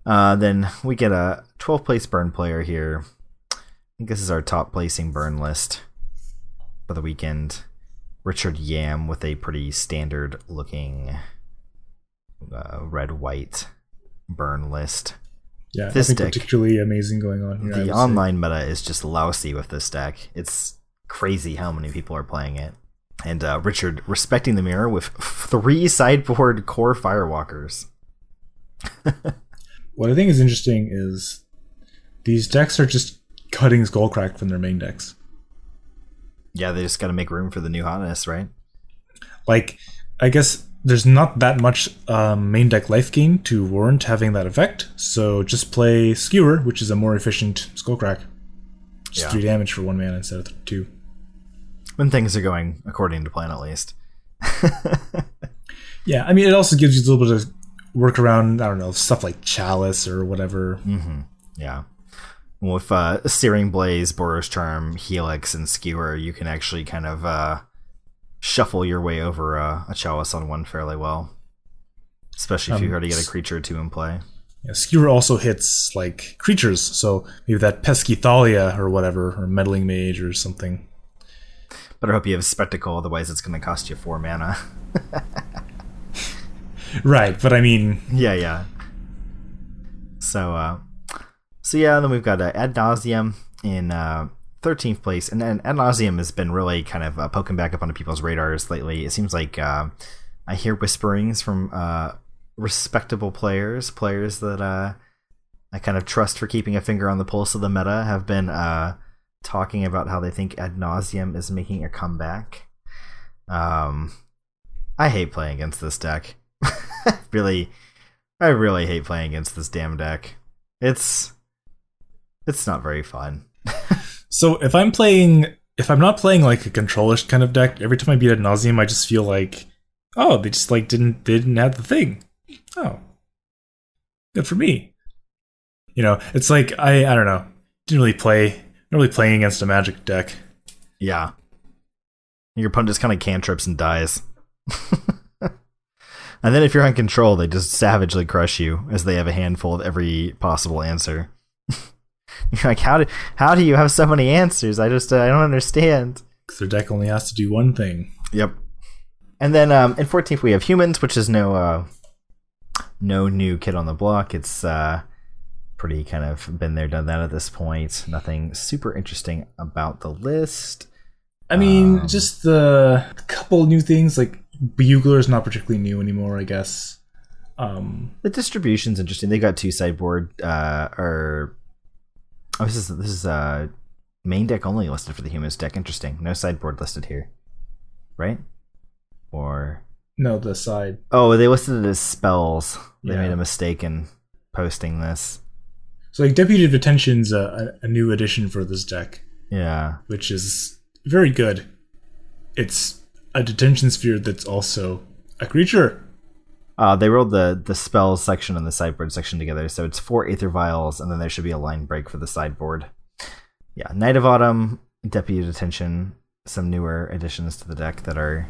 Uh, then we get a 12 place burn player here. I think this is our top placing burn list for the weekend. Richard Yam with a pretty standard looking uh, red white burn list. Yeah, This nothing deck- particularly amazing going on here. The would say. online meta is just lousy with this deck. It's crazy how many people are playing it. And uh, Richard respecting the mirror with three sideboard Kor Firewalkers. What I think is interesting is these decks are just cutting Skullcrack from their main decks. Yeah, they just got to make room for the new hotness, right? Like, I guess there's not that much um, main deck life gain to warrant having that effect. So just play Skewer, which is a more efficient Skullcrack. Just Yeah. three damage for one mana instead of two. When things are going according to plan, at least. Yeah, I mean, it also gives you a little bit of work around, I don't know, stuff like Chalice or whatever. Yeah. With uh, Searing Blaze, Boros Charm, Helix, and Skewer, you can actually kind of uh, shuffle your way over uh, a Chalice on one fairly well. Especially if you Um, already get a creature or two in play. Yeah, Skewer also hits like creatures, so maybe that pesky Thalia or whatever, or meddling mage or something. But I hope you have a Spectacle, otherwise it's going to cost you four mana. Right, but I mean, yeah, yeah. So, uh, so yeah, then we've got uh, Ad Nauseam in uh, 13th place, and then Ad Nauseam has been really kind of uh, poking back up onto people's radars lately. It seems like uh, I hear whisperings from uh, respectable players, players that uh, I kind of trust for keeping a finger on the pulse of the meta, have been uh, talking about how they think Ad Nauseam is making a comeback. Um, I hate playing against this deck. really, I really hate playing against this damn deck. It's it's not very fun. so if I'm playing, if I'm not playing like a controlish kind of deck, every time I beat ad nauseam, I just feel like, oh, they just like didn't they didn't have the thing. Oh, good for me. You know, it's like I I don't know, didn't really play, really playing against a magic deck. Yeah. Your opponent just kind of cantrips and dies. and then if you're on control, they just savagely crush you as they have a handful of every possible answer. you're like, how do how do you have so many answers? I just uh, I don't understand. their deck only has to do one thing. Yep. And then um, in 14th we have humans, which is no uh, no new kid on the block. It's uh, pretty kind of been there, done that at this point. Nothing super interesting about the list. I mean, Um, just the couple new things like Bugler is not particularly new anymore, I guess. Um, The distribution's interesting. They got two sideboard uh, or oh, this is this is uh, main deck only listed for the humans deck. Interesting. No sideboard listed here, right? Or no, the side. oh, they listed it as spells. They Yeah. made a mistake in posting this. So like Deputy of Detention's a, a, new addition for this deck, Yeah. which is very good. It's a detention sphere that's also a creature. Uh, they rolled the the spells section and the sideboard section together, so it's four Aether Vials, and then there should be a line break for the sideboard. Yeah, Knight of Autumn, Deputy Detention, some newer additions to the deck that are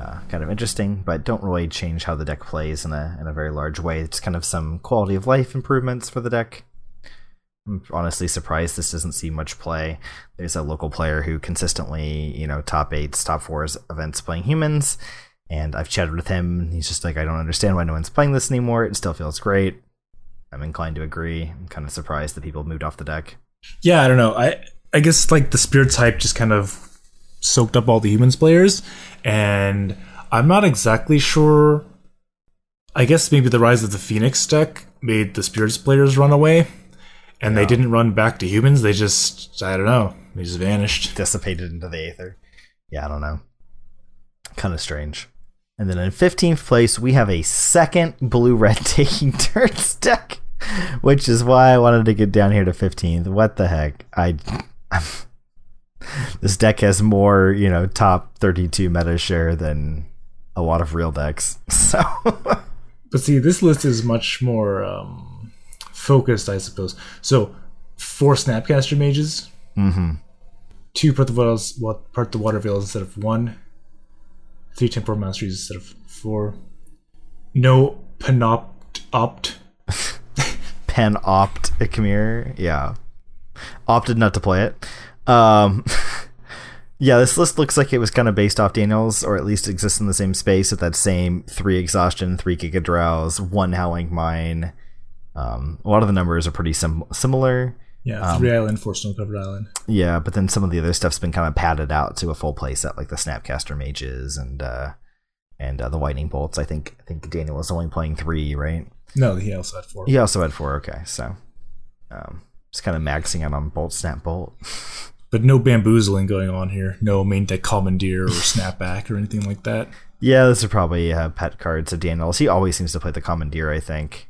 uh, kind of interesting, but don't really change how the deck plays in a in a very large way. It's kind of some quality of life improvements for the deck. I'm honestly surprised this doesn't see much play. There's a local player who consistently, you know, top eights, top fours events playing humans, and I've chatted with him. He's just like, I don't understand why no one's playing this anymore. It still feels great. I'm inclined to agree. I'm kind of surprised that people moved off the deck. Yeah, I don't know. I I guess like the spirits type just kind of soaked up all the humans players, and I'm not exactly sure. I guess maybe the rise of the Phoenix deck made the spirits players run away, and they didn't run back to humans. They just I don't know. They just vanished. Dissipated into the aether. Yeah, I don't know. Kind of strange. And then in 15th place, we have a second blue red taking turns deck, which is why I wanted to get down here to 15th. What the heck? I. this deck has more, you know, top 32 meta share than a lot of real decks. So. But see, this list is much more um, focused, I suppose. So, four Snapcaster mages, hmm two Part the Waters, what Part the Waterveils instead of one, three Temporal Masteries instead of four, no Panopt Opt. Pen opt Khmer. Yeah. Opted not to play it. Um Yeah, this list looks like it was kind of based off Daniels, or at least exists in the same space at that same three exhaustion, three Gigadrowse, one howling mine. Um, a lot of the numbers are pretty sim- similar. Yeah, three island, four snow covered island. Yeah, but then some of the other stuff's been kind of padded out to a full play set, like the Snapcaster mages and uh, and uh, the Lightning bolts. I think I think Daniel was only playing three, right? No, he also had four. He also had four. Okay, so um, just kind of maxing out on bolt, snap, bolt. But no bamboozling going on here. No main deck commandeer or snapback or anything like that. Yeah, those are probably uh, pet cards of Daniels. He always seems to play the commandeer. I think.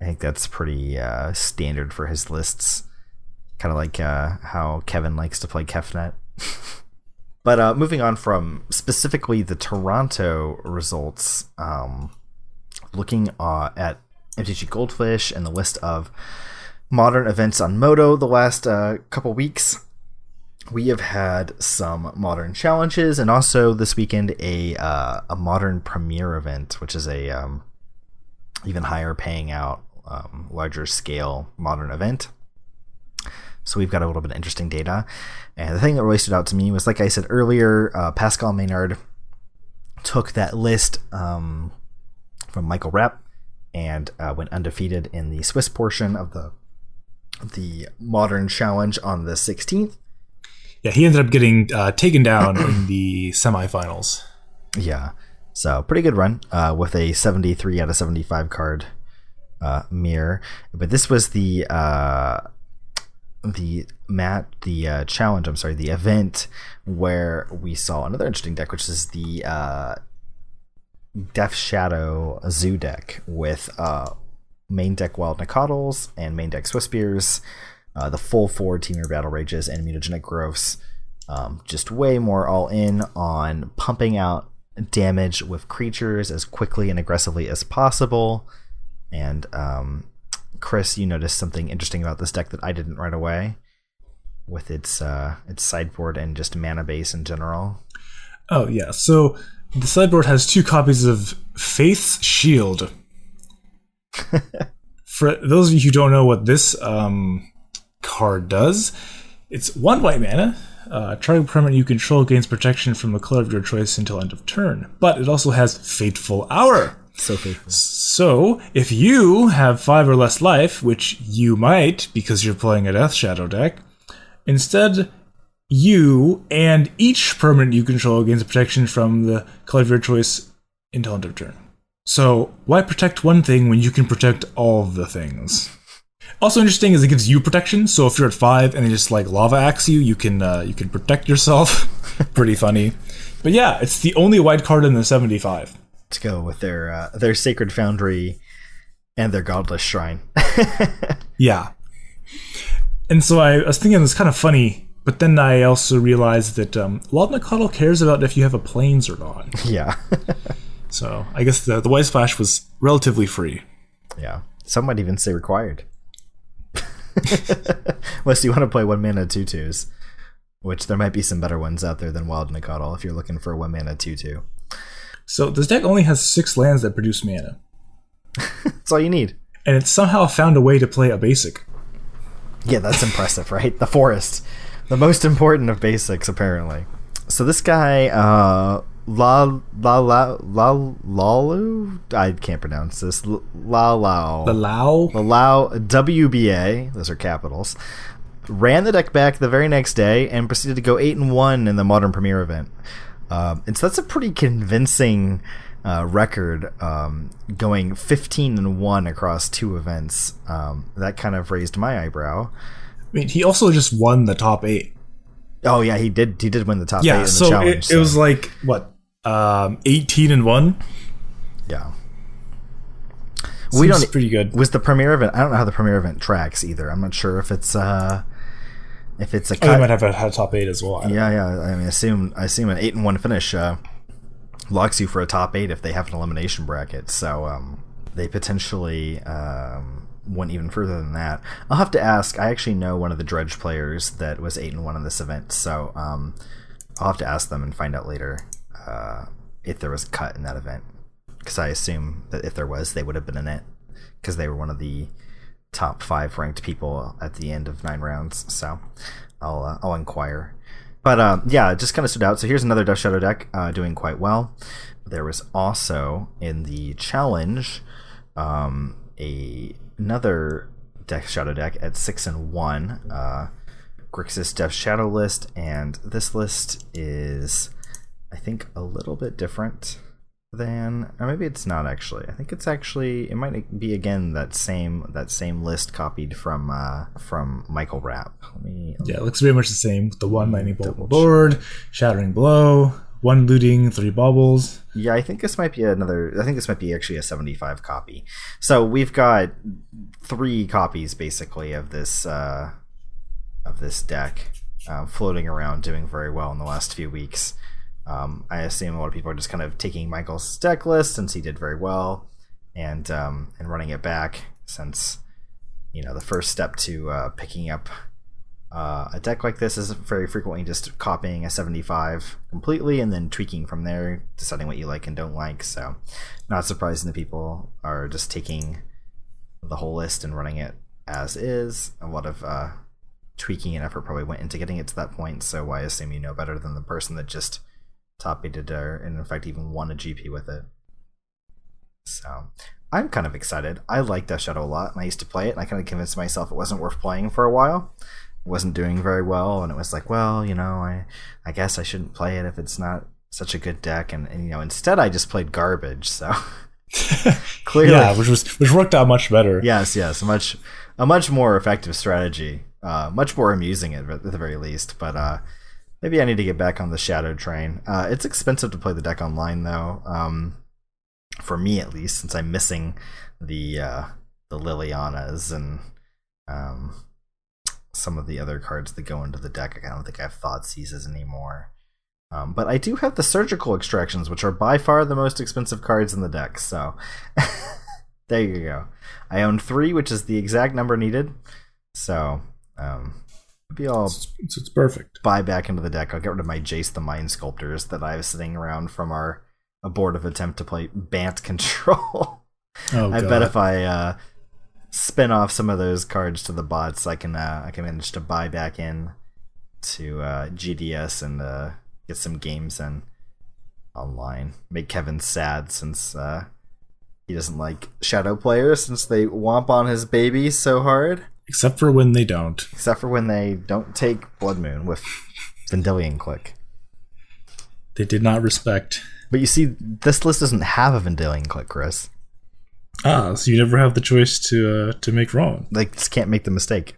I think that's pretty uh, standard for his lists. Kind of like uh, how Kevin likes to play Kefnet. but uh, moving on from specifically the Toronto results, um, looking uh, at MTG Goldfish and the list of modern events on Moto the last uh, couple weeks. We have had some modern challenges, and also this weekend a uh, a modern premiere event, which is a um, even higher paying out, um, larger scale modern event. So we've got a little bit of interesting data. And the thing that really stood out to me was, like I said earlier, uh, Pascal Maynard took that list um, from Michael Rep and uh, went undefeated in the Swiss portion of the the modern challenge on the 16th. Yeah, he ended up getting uh, taken down in the semifinals. Yeah. So pretty good run uh, with a 73 out of 75 card uh, mirror. But this was the uh, the mat the uh, challenge. I'm sorry, the event where we saw another interesting deck, which is the uh, Death Shadow Zoo deck with uh, main deck Wild Nacatls and main deck Swiftspears. Uh, the full four Temur Battle Rages and Mutagenic Growths. Um, just way more all in on pumping out damage with creatures as quickly and aggressively as possible. And um, Chris, you noticed something interesting about this deck that I didn't right away, with its uh, its sideboard and just mana base in general. Oh yeah, so the sideboard has two copies of Faith's Shield. For those of you who don't know what this um, card does, it's one white mana. Uh, target permanent you control gains protection from the color of your choice until end of turn. But it also has Fateful Hour. So faithful. So, if you have five or less life, which you might because you're playing a Death Shadow deck, instead, you and each permanent you control gains protection from the color of your choice until end of turn. So, why protect one thing when you can protect all the things? Also interesting is it gives you protection. So if you're at five and they just like lava axe you, you can uh, you can protect yourself. Pretty funny. But yeah, it's the only white card in the 75. To go with their uh, their sacred foundry and their godless shrine. Yeah. And so I was thinking it's kind of funny, but then I also realized that um, Wild Nacatl cares about if you have a planes or not. yeah. So I guess the, the White Flash was relatively free. yeah. Some might even say required. Unless you want to play one mana two twos. Which there might be some better ones out there than Wild Nacatl if you're looking for a one mana two two. So this deck only has six lands that produce mana. That's all you need. And it somehow found a way to play a basic. Yeah, that's impressive, right? The forest. The most important of basics, apparently. So this guy, uh La La La La Lalu? I can't pronounce this. La Lao. The Lao. The Lao WBA, those are capitals, ran the deck back the very next day and proceeded to go eight and one in the Modern Premier event. Um, and so that's a pretty convincing uh, record, um, going fifteen and one across two events. Um, that kind of raised my eyebrow. I mean, he also just won the top eight. Oh yeah, he did. He did win the top eight Yeah, in the so challenge. it, it was like what um, 18 and 1. Yeah. Seems we don't pretty good. was the premiere event. I don't know how the premiere event tracks either. I'm not sure if it's uh if it's a Oh, they might have had a top eight as well. Yeah, yeah. I mean, assume I assume an eight and one finish uh, locks you for a top eight if they have an elimination bracket. So um, they potentially um, went even further than that. I'll have to ask. I actually know one of the Dredge players that was eight and one in this event, so um, I'll have to ask them and find out later uh, if there was a cut in that event. Because I assume that if there was, they would have been in it because they were one of the top five ranked people at the end of nine rounds. So I'll uh, I'll inquire. But uh, yeah, it just kind of stood out. So here's another Death Shadow deck uh, doing quite well. There was also in the challenge um, a another Death Shadow deck at six and one. Uh, Grixis Death Shadow list, and this list is, I think, a little bit different than, or maybe it's not actually. I think it's actually it might be again that same that same list copied from uh, from Michael Rapp. Let me Yeah, it looks very much the same. with The one lightning bolt Double on the board, shattering blow, one looting, three baubles. Yeah, I think this might be another. I think this might be actually a 75 copy. So we've got three copies basically of this uh, of this deck uh, floating around, doing very well in the last few weeks. Um, I assume a lot of people are just kind of taking Michael's deck list since he did very well, and um, and running it back since you know the first step to uh, picking up uh, a deck like this is very frequently just copying a 75 completely and then tweaking from there, deciding what you like and don't like. So, not surprising that people are just taking the whole list and running it as is. A lot of uh, tweaking and effort probably went into getting it to that point. So, I assume you know better than the person that just top aided or, and in fact, even won a GP with it. So, I'm kind of excited. I like Death Shadow a lot, and I used to play it, and I kind of convinced myself it wasn't worth playing for a while It wasn't doing very well and it was like well you know i i guess i shouldn't play it if it's not such a good deck and, and you know instead i just played garbage so clearly Yeah, which was which worked out much better. yes yes a much a much more effective strategy uh much more amusing at, at the very least but uh maybe i need to get back on the shadow train uh it's expensive to play the deck online though um for me at least since i'm missing the uh the lilianas and um some of the other cards that go into the deck. I don't think I have Thoughtseizes anymore. Um, but I do have the Surgical Extractions, which are by far the most expensive cards in the deck. So there you go. I own three, which is the exact number needed. So um, maybe I'll So it's perfect. buy back into the deck. I'll get rid of my Jace the Mind Sculptors that I have sitting around from our abortive attempt to play Bant Control. Oh, I God. bet if I uh, spin off some of those cards to the bots, I can uh, I can manage to buy back in to uh, GDS and uh, get some games in online. Make Kevin sad since uh, he doesn't like shadow players since they womp on his baby so hard. Except for when they don't. Except for when they don't take Blood Moon with Vendilion Clique. They did not respect. But you see, this list doesn't have a Vendilion Clique, Chris. Ah, so you never have the choice to uh, to make wrong. Like, just can't make the mistake.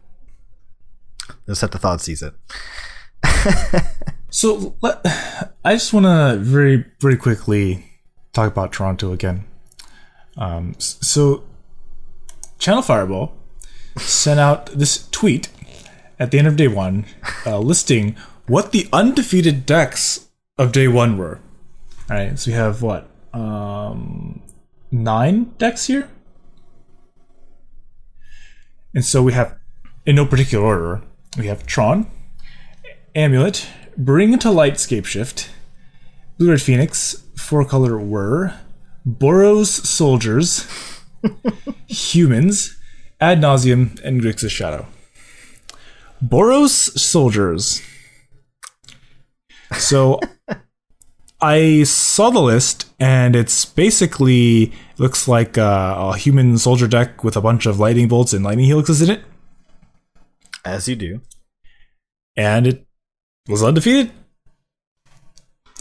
They'll set the thought sees it. So let, I just want to very very quickly talk about Toronto again. Um, so Channel Fireball sent out this tweet at the end of day one, uh, listing what the undefeated decks of day one were. All right, so we have what um, nine decks here, and so we have in no particular order. We have Tron, Amulet, Bring to Light Scape Shift, Blue Red Phoenix, Four Color Whir, Boros Soldiers, Humans, Ad Nauseam, and Grixis Shadow. Boros Soldiers. So I saw the list, and it's basically looks like a, a human soldier deck with a bunch of lightning bolts and lightning helixes in it, As you do. and it was undefeated.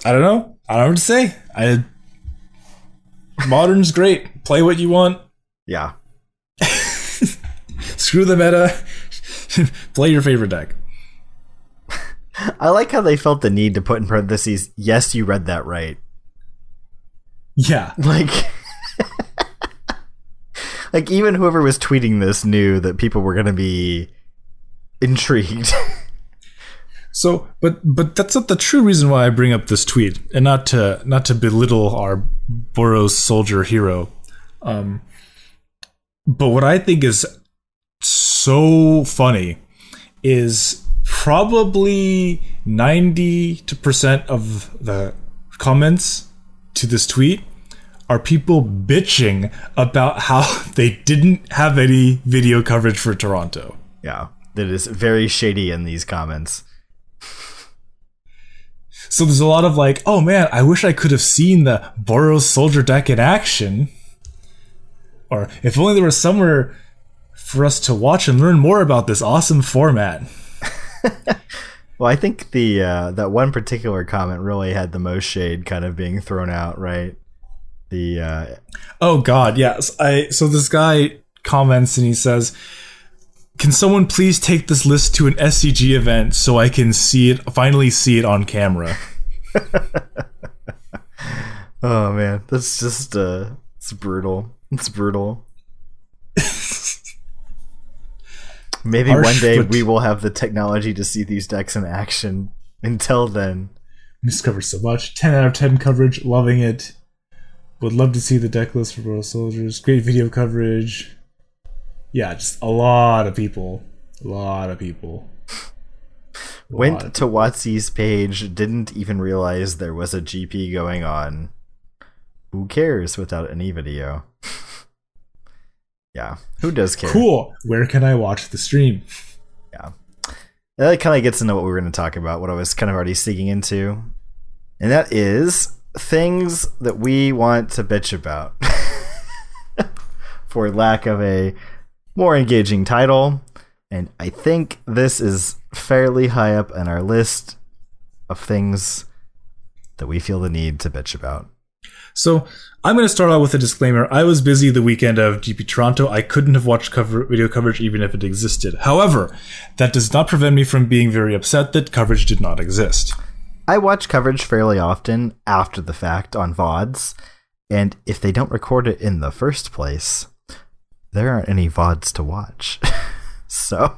I don't know. I don't know what to say. I modern's great. Play what you want. Yeah. Screw the meta. Play your favorite deck. I like how they felt the need to put in parentheses, yes, you read that right. Yeah. Like, like even whoever was tweeting this knew that people were going to be intrigued. So, but but that's not the true reason why I bring up this tweet, and not to not to belittle our Boros soldier hero. Um, but what I think is so funny is probably ninety percent of the comments to this tweet are people bitching about how they didn't have any video coverage for Toronto. yeah, that is very shady in these comments. So there's a lot of like, oh man, I wish I could have seen the Boros soldier deck in action. Or if only there was somewhere for us to watch and learn more about this awesome format. Well, I think the uh, that one particular comment really had the most shade kind of being thrown out, right? The uh, Oh god, yes. I so this guy comments and he says, "Can someone please take this list to an SCG event so I can see it finally see it on camera?" oh man, that's just uh, it's brutal. It's brutal. Maybe Harsh, one day we will have the technology to see these decks in action. Until then, Missed coverage so much. 10 out of 10 coverage. Loving it. Would love to see the deck list for Royal Soldiers. Great video coverage. Yeah, just a lot of people. A lot of people. A went of to WotC's page, didn't even realize there was a GP going on. Who cares without any video? yeah, who does care? Cool. Where can I watch the stream? Yeah. That kind of gets into what we were going to talk about, what I was kind of already seeking into. And that is things that we want to bitch about. For lack of a more engaging title. And I think this is fairly high up on our list of things that we feel the need to bitch about. So I'm going to start out with a disclaimer. I was busy the weekend of GP Toronto. I couldn't have watched cover- video coverage even if it existed. However, that does not prevent me from being very upset that coverage did not exist. I watch coverage fairly often after the fact on VODs, and if they don't record it in the first place, there aren't any VODs to watch. so,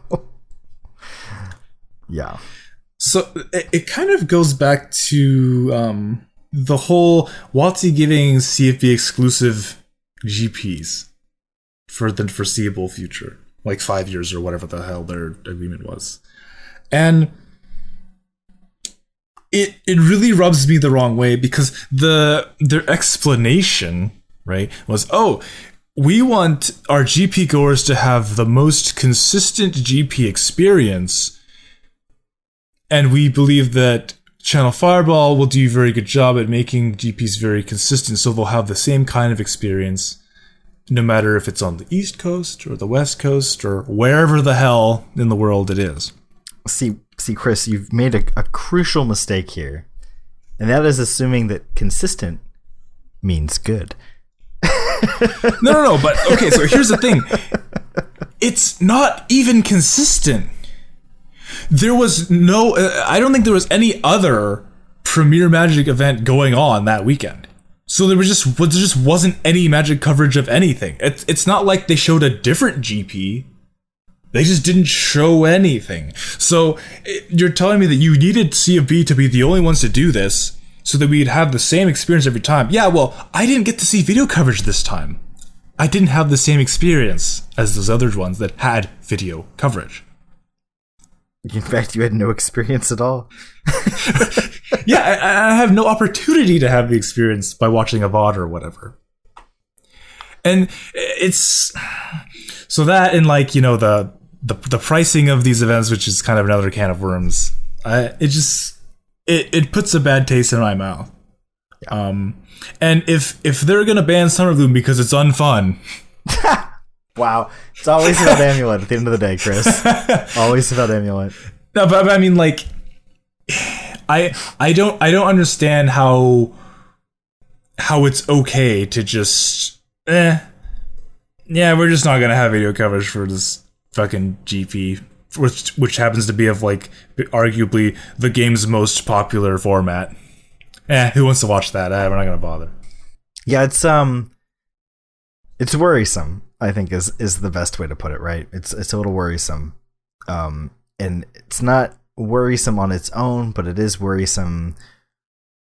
yeah. So it, it kind of goes back to um, the whole WotC giving CFB exclusive GPs for the foreseeable future, like five years or whatever the hell their agreement was, and it it really rubs me the wrong way because the their explanation right was oh we want our GP goers to have the most consistent GP experience and we believe that Channel Fireball will do a very good job at making GPs very consistent, so they'll have the same kind of experience, no matter if it's on the East Coast or the West Coast or wherever the hell in the world it is. See, see, Chris, you've made a, a crucial mistake here, and that is assuming that consistent means good. No, no, no, but okay, so here's the thing it's not even consistent. There was no, uh, I don't think there was any other Premier Magic event going on that weekend. So there was just there just wasn't any Magic coverage of anything. It's it's not like they showed a different GP. They just didn't show anything. So it, you're telling me that you needed CFB to be the only ones to do this, so that we'd have the same experience every time. Yeah, well, I didn't get to see video coverage this time. I didn't have the same experience as those other ones that had video coverage. In fact, you had no experience at all. yeah, I, I have no opportunity to have the experience by watching a VOD or whatever. And it's so that and like you know the the the pricing of these events, which is kind of another can of worms. I, it just it, it puts a bad taste in my mouth. Um, and if if they're gonna ban Summer Bloom because it's unfun, Wow. It's always about Amulet at the end of the day, Chris. always about Amulet. No, but, but I mean, like, I I don't I don't understand how how it's okay to just eh, yeah, we're just not gonna have video coverage for this fucking GP, which which happens to be of like arguably the game's most popular format. Eh, who wants to watch that? Eh, we're not gonna bother. Yeah, it's um, it's worrisome. I think is is the best way to put it. Right? It's it's a little worrisome, um, and it's not worrisome on its own, but it is worrisome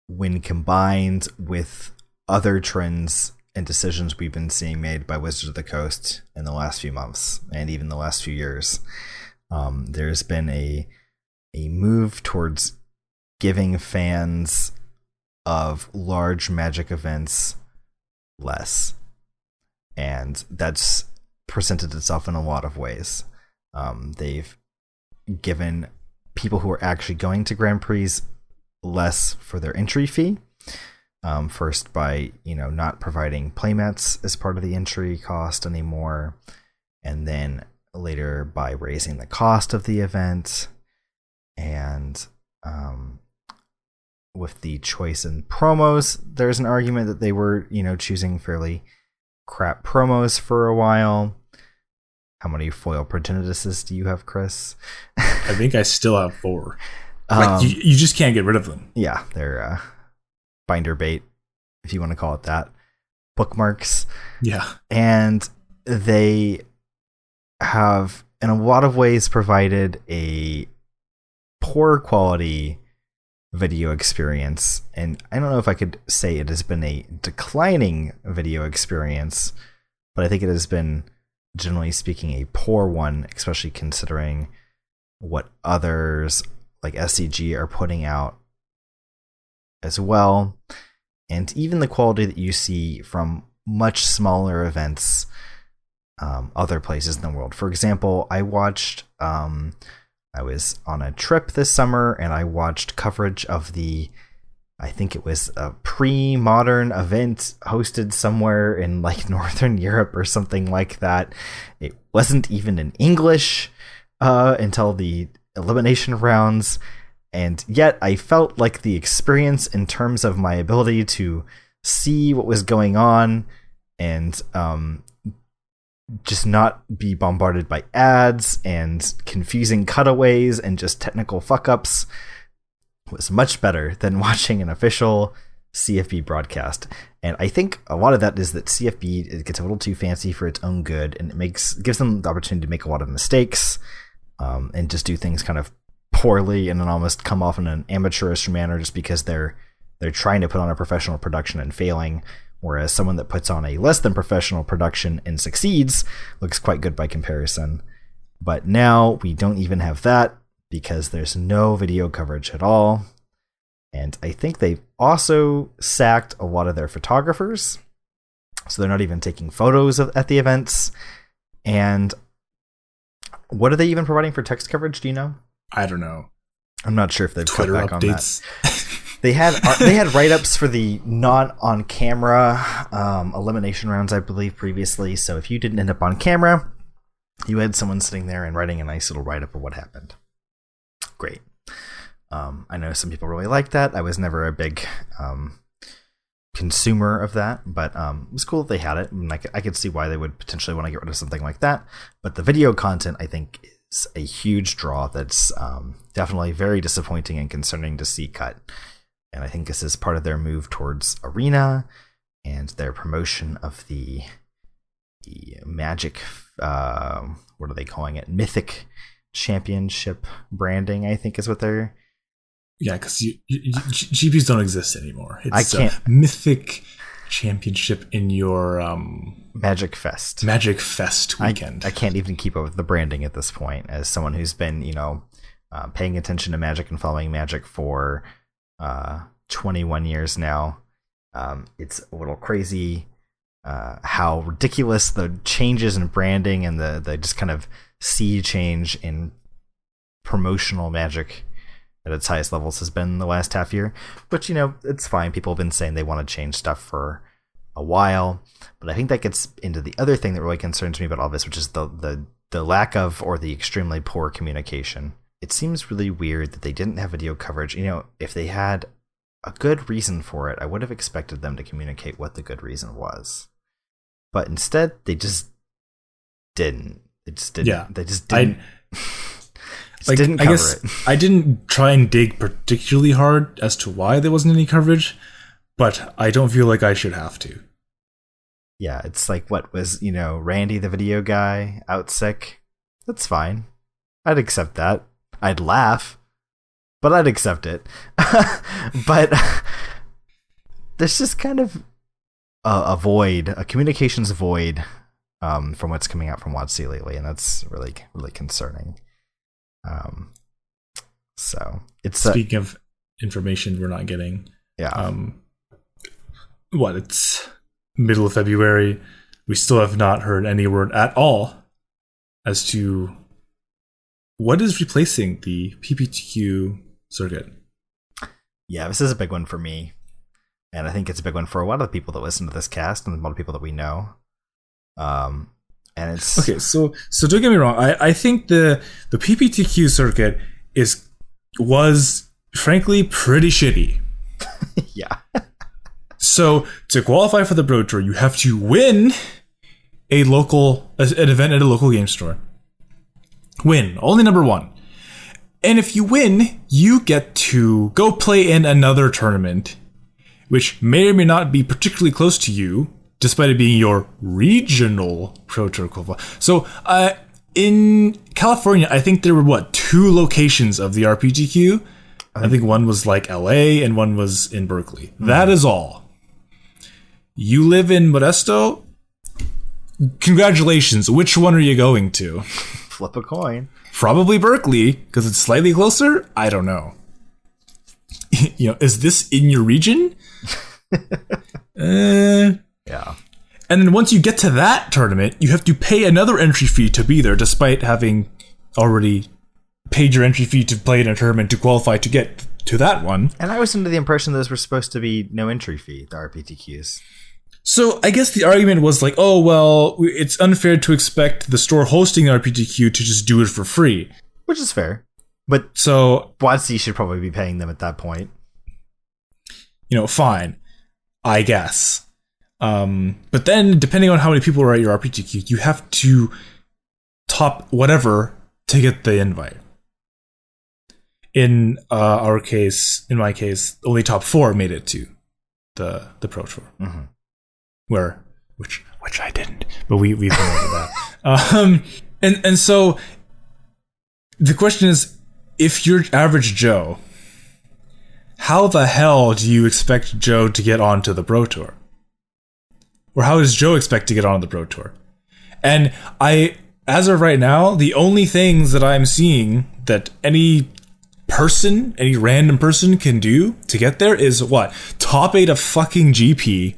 when combined with other trends and decisions we've been seeing made by Wizards of the Coast in the last few months and even the last few years. Um, there's been a a move towards giving fans of large magic events less. And that's presented itself in a lot of ways. Um, they've given people who are actually going to Grand Prix less for their entry fee. Um, first, by you know not providing playmats as part of the entry cost anymore, and then later by raising the cost of the event, and um, with the choice in promos, there's an argument that they were, you know, choosing fairly crap promos for a while. How many foil Progenitus's do you have, Chris? I think I still have four. Like um, you, you just can't get rid of them. Yeah, they're uh, binder bait, if you want to call it that. Bookmarks. Yeah, and they have, in a lot of ways, provided a poor quality video experience. And I don't know if I could say it has been a declining video experience, but I think it has been, generally speaking, a poor one, especially considering what others like SCG are putting out as well. And even the quality that you see from much smaller events um, other places in the world. For example, I watched um, I was on a trip this summer and I watched coverage of the I think it was a pre-modern event hosted somewhere in like northern Europe or something like that. It wasn't even in English uh, until the elimination rounds, and yet I felt like the experience in terms of my ability to see what was going on and um, just not be bombarded by ads and confusing cutaways and just technical fuck ups was much better than watching an official CFB broadcast. And I think a lot of that is that CFB it gets a little too fancy for its own good, and it makes gives them the opportunity to make a lot of mistakes um, and just do things kind of poorly and then almost come off in an amateurish manner just because they're they're trying to put on a professional production and failing whereas someone that puts on a less than professional production and succeeds looks quite good by comparison. But now we don't even have that because there's no video coverage at all. And I think they've also sacked a lot of their photographers. So they're not even taking photos of, at the events. And what are they even providing for text coverage? Do you know? I don't know. I'm not sure if they've Twitter cut back updates. on that. They had uh, they had write ups for the not on camera um, elimination rounds, I believe, previously. So if you didn't end up on camera, you had someone sitting there and writing a nice little write up of what happened. Great. Um, I know some people really like that. I was never a big um, consumer of that, but um, it was cool that they had it, and I could, I could see why they would potentially want to get rid of something like that. But the video content, I think, is a huge draw. That's um, definitely very disappointing and concerning to see cut and I think this is part of their move towards Arena and their promotion of the the Magic. Uh, what are they calling it? Mythic Championship branding. I think is what they're. Yeah, because GPs don't exist anymore. It's I can't. Mythic Championship in your um, Magic Fest. Magic Fest weekend. I, I, can't even keep up with the branding at this point. As someone who's been, you know, uh, paying attention to Magic and following Magic for uh, 21 years now. Um, it's a little crazy uh, how ridiculous the changes in branding and the, the just kind of sea change in promotional magic at its highest levels has been the last half year. But you know, it's fine. People have been saying they want to change stuff for a while. But I think that gets into the other thing that really concerns me about all this, which is the the the lack of or the extremely poor communication it seems really weird that they didn't have video coverage. You know, if they had a good reason for it, I would have expected them to communicate what the good reason was. But instead, they just didn't. They just didn't. Yeah, they just didn't. I, just like, didn't I guess it. I didn't try and dig particularly hard as to why there wasn't any coverage, but I don't feel like I should have to. Yeah, it's like what was, you know, Randy the video guy out sick. That's fine. I'd accept that. I'd laugh, but I'd accept it. but there's just kind of a, a, void, a communications void um, from what's coming out from WotC lately, and that's really, really concerning. Um, so it's speaking of information we're not getting. Yeah. Um, what it's middle of February. We still have not heard any word at all as to what is replacing the PPTQ circuit. Yeah, this is a big one for me. And I think it's a big one for a lot of the people that listen to this cast and a lot of people that we know. Um, and it's okay. So, so don't get me wrong. I, I think the the PPTQ circuit is was frankly pretty shitty. yeah. so to qualify for the Pro Tour, you have to win a local an event at a local game store. Win only number one. And if you win, you get to go play in another tournament, which may or may not be particularly close to you, despite it being your regional Pro Tour qualifier. So, uh, in California, I think there were what two locations of the RPTQ. I think one was like LA and one was in Berkeley. Mm-hmm. That is all. You live in Modesto. Congratulations. Which one are you going to? Flip a coin. Probably Berkeley because it's slightly closer. I don't know. you know, is this in your region? uh, yeah. And then once you get to that tournament, you have to pay another entry fee to be there, despite having already paid your entry fee to play in a tournament to qualify to get to that one. And I was under the impression those were supposed to be no entry fee, the RPTQs. So I guess the argument was like, oh well, it's unfair to expect the store hosting the RPTQ to just do it for free, which is fair. But so WotC should probably be paying them at that point. You know, fine, I guess. Um, but then, depending on how many people are at your RPTQ, you have to top whatever to get the invite. In uh, our case, in my case, only top four made it to the the Pro Tour, mm-hmm. Where which which I didn't, but we we've been over that. Um, and and so the question is, if you're average Joe, how the hell do you expect Joe to get onto the Pro Tour? Or how does Joe expect to get on the Pro Tour? And I, as of right now, the only things that I'm seeing that any person, any random person can do to get there is what? Top eight a fucking GP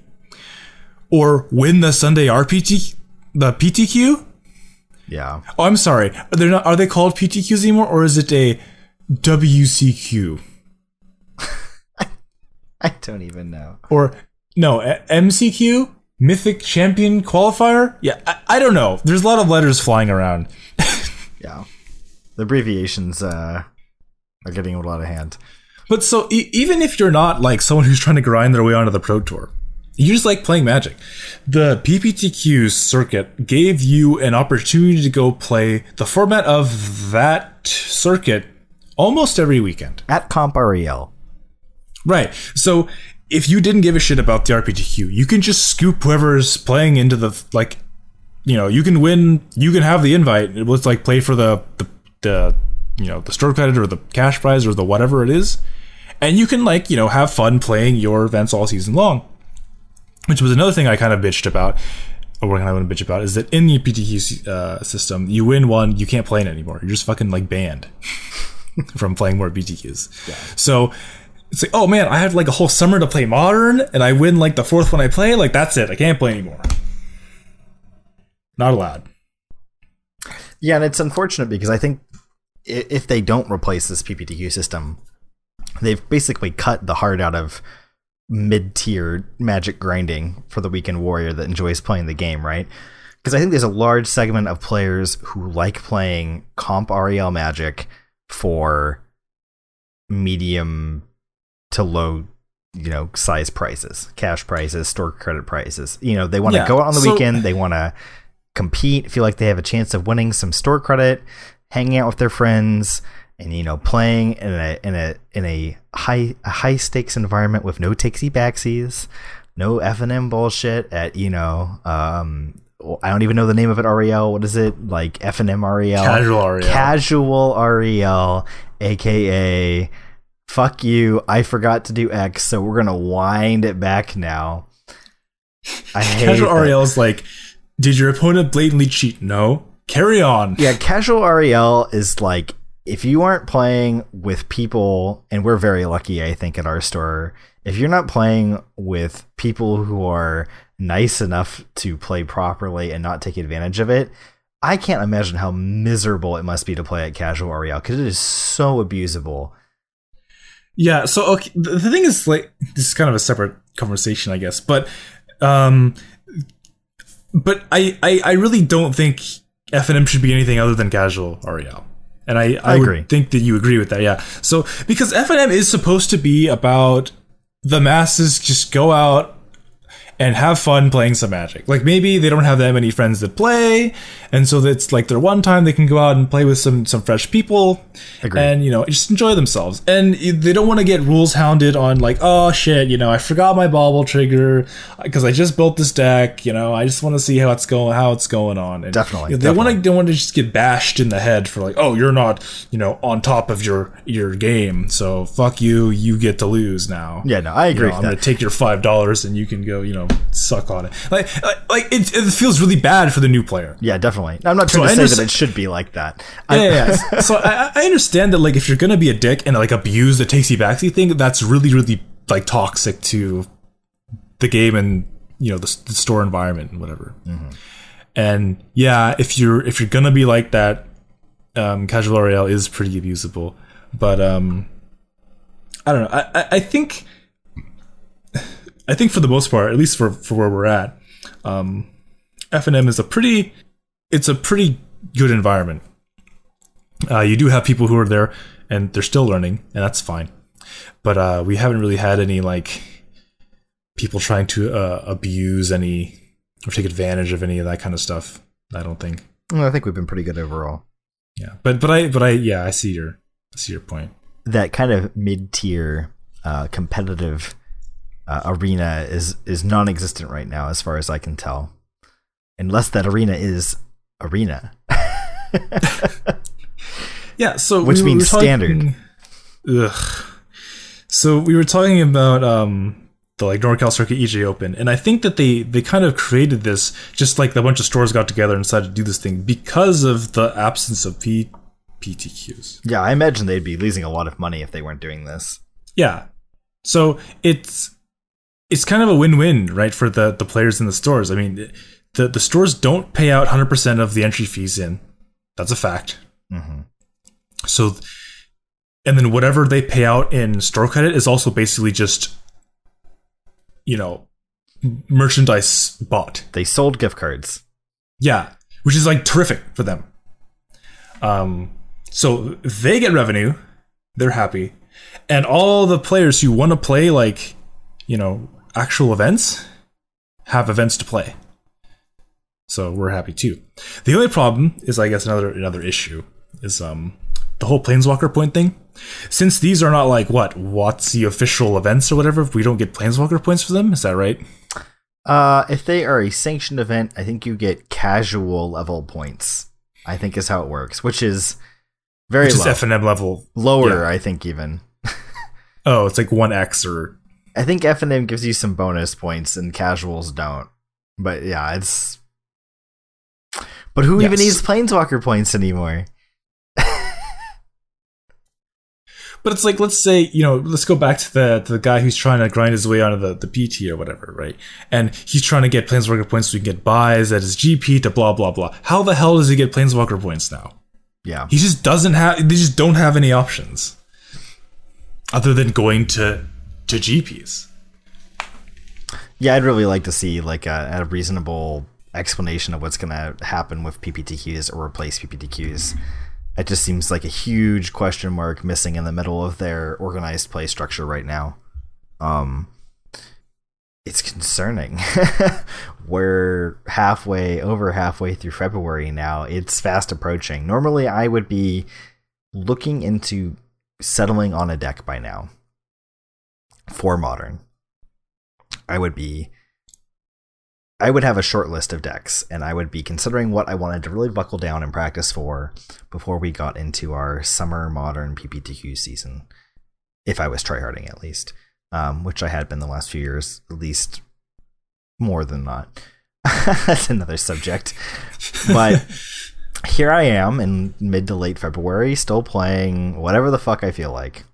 or win the Sunday RPT, the PTQ? Yeah. Oh, I'm sorry. Are they not? Are they called PTQs anymore, or is it a WCQ? I don't even know. Or no, MCQ. Mythic Champion Qualifier? Yeah, I, I don't know. There's a lot of letters flying around. yeah. The abbreviations uh, are getting a lot of hand. But so e- even if you're not like someone who's trying to grind their way onto the Pro Tour, you just like playing Magic. The PPTQ circuit gave you an opportunity to go play the format of that circuit almost every weekend at Comp REL. Right. So if you didn't give a shit about the RPTQ, you can just scoop whoever's playing into the like, you know, you can win, you can have the invite. It was like play for the the, the you know the store credit or the cash prize or the whatever it is, and you can like you know have fun playing your events all season long. Which was another thing I kind of bitched about, or what I want to bitch about, is that in the PTQ uh, system, you win one, you can't play it anymore. You're just fucking like banned from playing more PTQs. Yeah. So it's like, oh man, I have like a whole summer to play modern, and I win like the fourth one I play. Like that's it. I can't play anymore. Not allowed. Yeah, and it's unfortunate because I think if they don't replace this PPTQ system, they've basically cut the heart out of mid-tier magic grinding for the weekend warrior that enjoys playing the game, right? Because I think there's a large segment of players who like playing comp REL magic for medium to low you know size prices cash prices store credit prices you know they want to yeah, go out on the so, weekend they want to compete feel like they have a chance of winning some store credit hanging out with their friends and you know playing in a in a in a high a high stakes environment with no takesy backsies, no F and M bullshit at you know um I don't even know the name of it REL what is it like F and M REL Casual REL. casual REL aka fuck you I forgot to do X so we're gonna wind it back now. I hate Casual. REL is like, did your opponent blatantly cheat? No. Carry on. Yeah, casual REL is like if you aren't playing with people, and we're very lucky, I think, at our store. If you're not playing with people who are nice enough to play properly and not take advantage of it, I can't imagine how miserable it must be to play at casual REL because it is so abusable. Yeah. So okay, the, thing is, like, this is kind of a separate conversation, I guess, but, um, but I, I, I really don't think F and M should be anything other than casual REL. And I, I, I would agree. think that you agree with that, yeah. So because F and M is supposed to be about the masses just go out and have fun playing some magic. Like maybe they don't have that many friends that play, and so it's like their one time they can go out and play with some some fresh people, Agreed. and you know just enjoy themselves. And they don't want to get rules hounded on like oh shit, you know I forgot my bauble trigger uh, because I just built this deck. You know I just want to see how it's going how it's going on. And, Definitely, you know, they want to don't want to just get bashed in the head for like oh you're not you know on top of your your game, so fuck you, you get to lose now. Yeah, no, I You agree know, I'm with gonna take your five dollars and you can go, you know, suck on it. Like, like, like it, it feels really bad for the new player. Yeah, definitely. I'm not trying So to I say that it should be like that. Yeah, yeah, yeah. so I, I understand that, like, if you're gonna be a dick and like abuse the takesy backsy thing, that's really, really like toxic to the game and you know the, the store environment and whatever. And yeah, if you're if you're gonna be like that, um, casual REL is pretty abusable. But um, I don't know. I, I, I think I think for the most part, at least for, for where we're at, um, F and M is a pretty it's a pretty good environment. Uh, you do have people who are there and they're still learning, and that's fine. But uh, we haven't really had any like people trying to uh, abuse any or take advantage of any of that kind of stuff. I don't think. I think we've been pretty good overall. Yeah, but but I but I yeah I see your I see your point. that kind of mid-tier uh, competitive uh, arena is is non-existent right now, as far as I can tell, unless that arena is arena. Yeah, so Which we means talking- standard. Ugh. So we were talking about um the like NorCal Circuit EJ Open, and I think that they they kind of created this just like a bunch of stores got together and decided to do this thing because of the absence of P PTQs. Yeah, I imagine they'd be losing a lot of money if they weren't doing this. Yeah. So it's it's kind of a win-win, right, for the the players in the stores. I mean, the the stores don't pay out 100% of the entry fees in. That's a fact. hmm So and then whatever they pay out in store credit is also basically just you know merchandise bought. They sold gift cards. Yeah, which is like terrific for them. Um, so they get revenue, they're happy, and all the players who want to play like, you know, actual events have events to play. So we're happy too. The only problem is, I guess, another another issue is um the whole planeswalker point thing. Since these are not like what what's the official events or whatever, we don't get planeswalker points for them. Is that right? Uh, if they are a sanctioned event, I think you get casual level points. I think is how it works, which is very Which is low. F and M level. lower. yeah. I think even. Oh, it's like one X or I think F and M gives you some bonus points and casuals don't. But yeah, it's. But who even needs planeswalker points anymore? But it's like, let's say, you know, let's go back to the to the guy who's trying to grind his way onto the, the PT or whatever, right? And he's trying to get Planeswalker points so he can get buys at his GP to blah blah blah. How the hell does he get Planeswalker points now? Yeah, He just doesn't have. They just don't have any options other than going to to GPs. yeah. I'd really like to see like a, a reasonable explanation of what's gonna happen with PPTQs or replace PPTQs. It just seems like a huge question mark missing in the middle of their organized play structure right now. Um, it's concerning. We're halfway over halfway through February now. It's fast approaching. Normally, I would be looking into settling on a deck by now for modern, I would be I would have a short list of decks and I would be considering what I wanted to really buckle down and practice for before we got into our summer modern PPTQ season. If I was tryharding at least. Um, which I had been the last few years, at least more than not. That's another subject. But here I am in mid to late February, still playing whatever the fuck I feel like.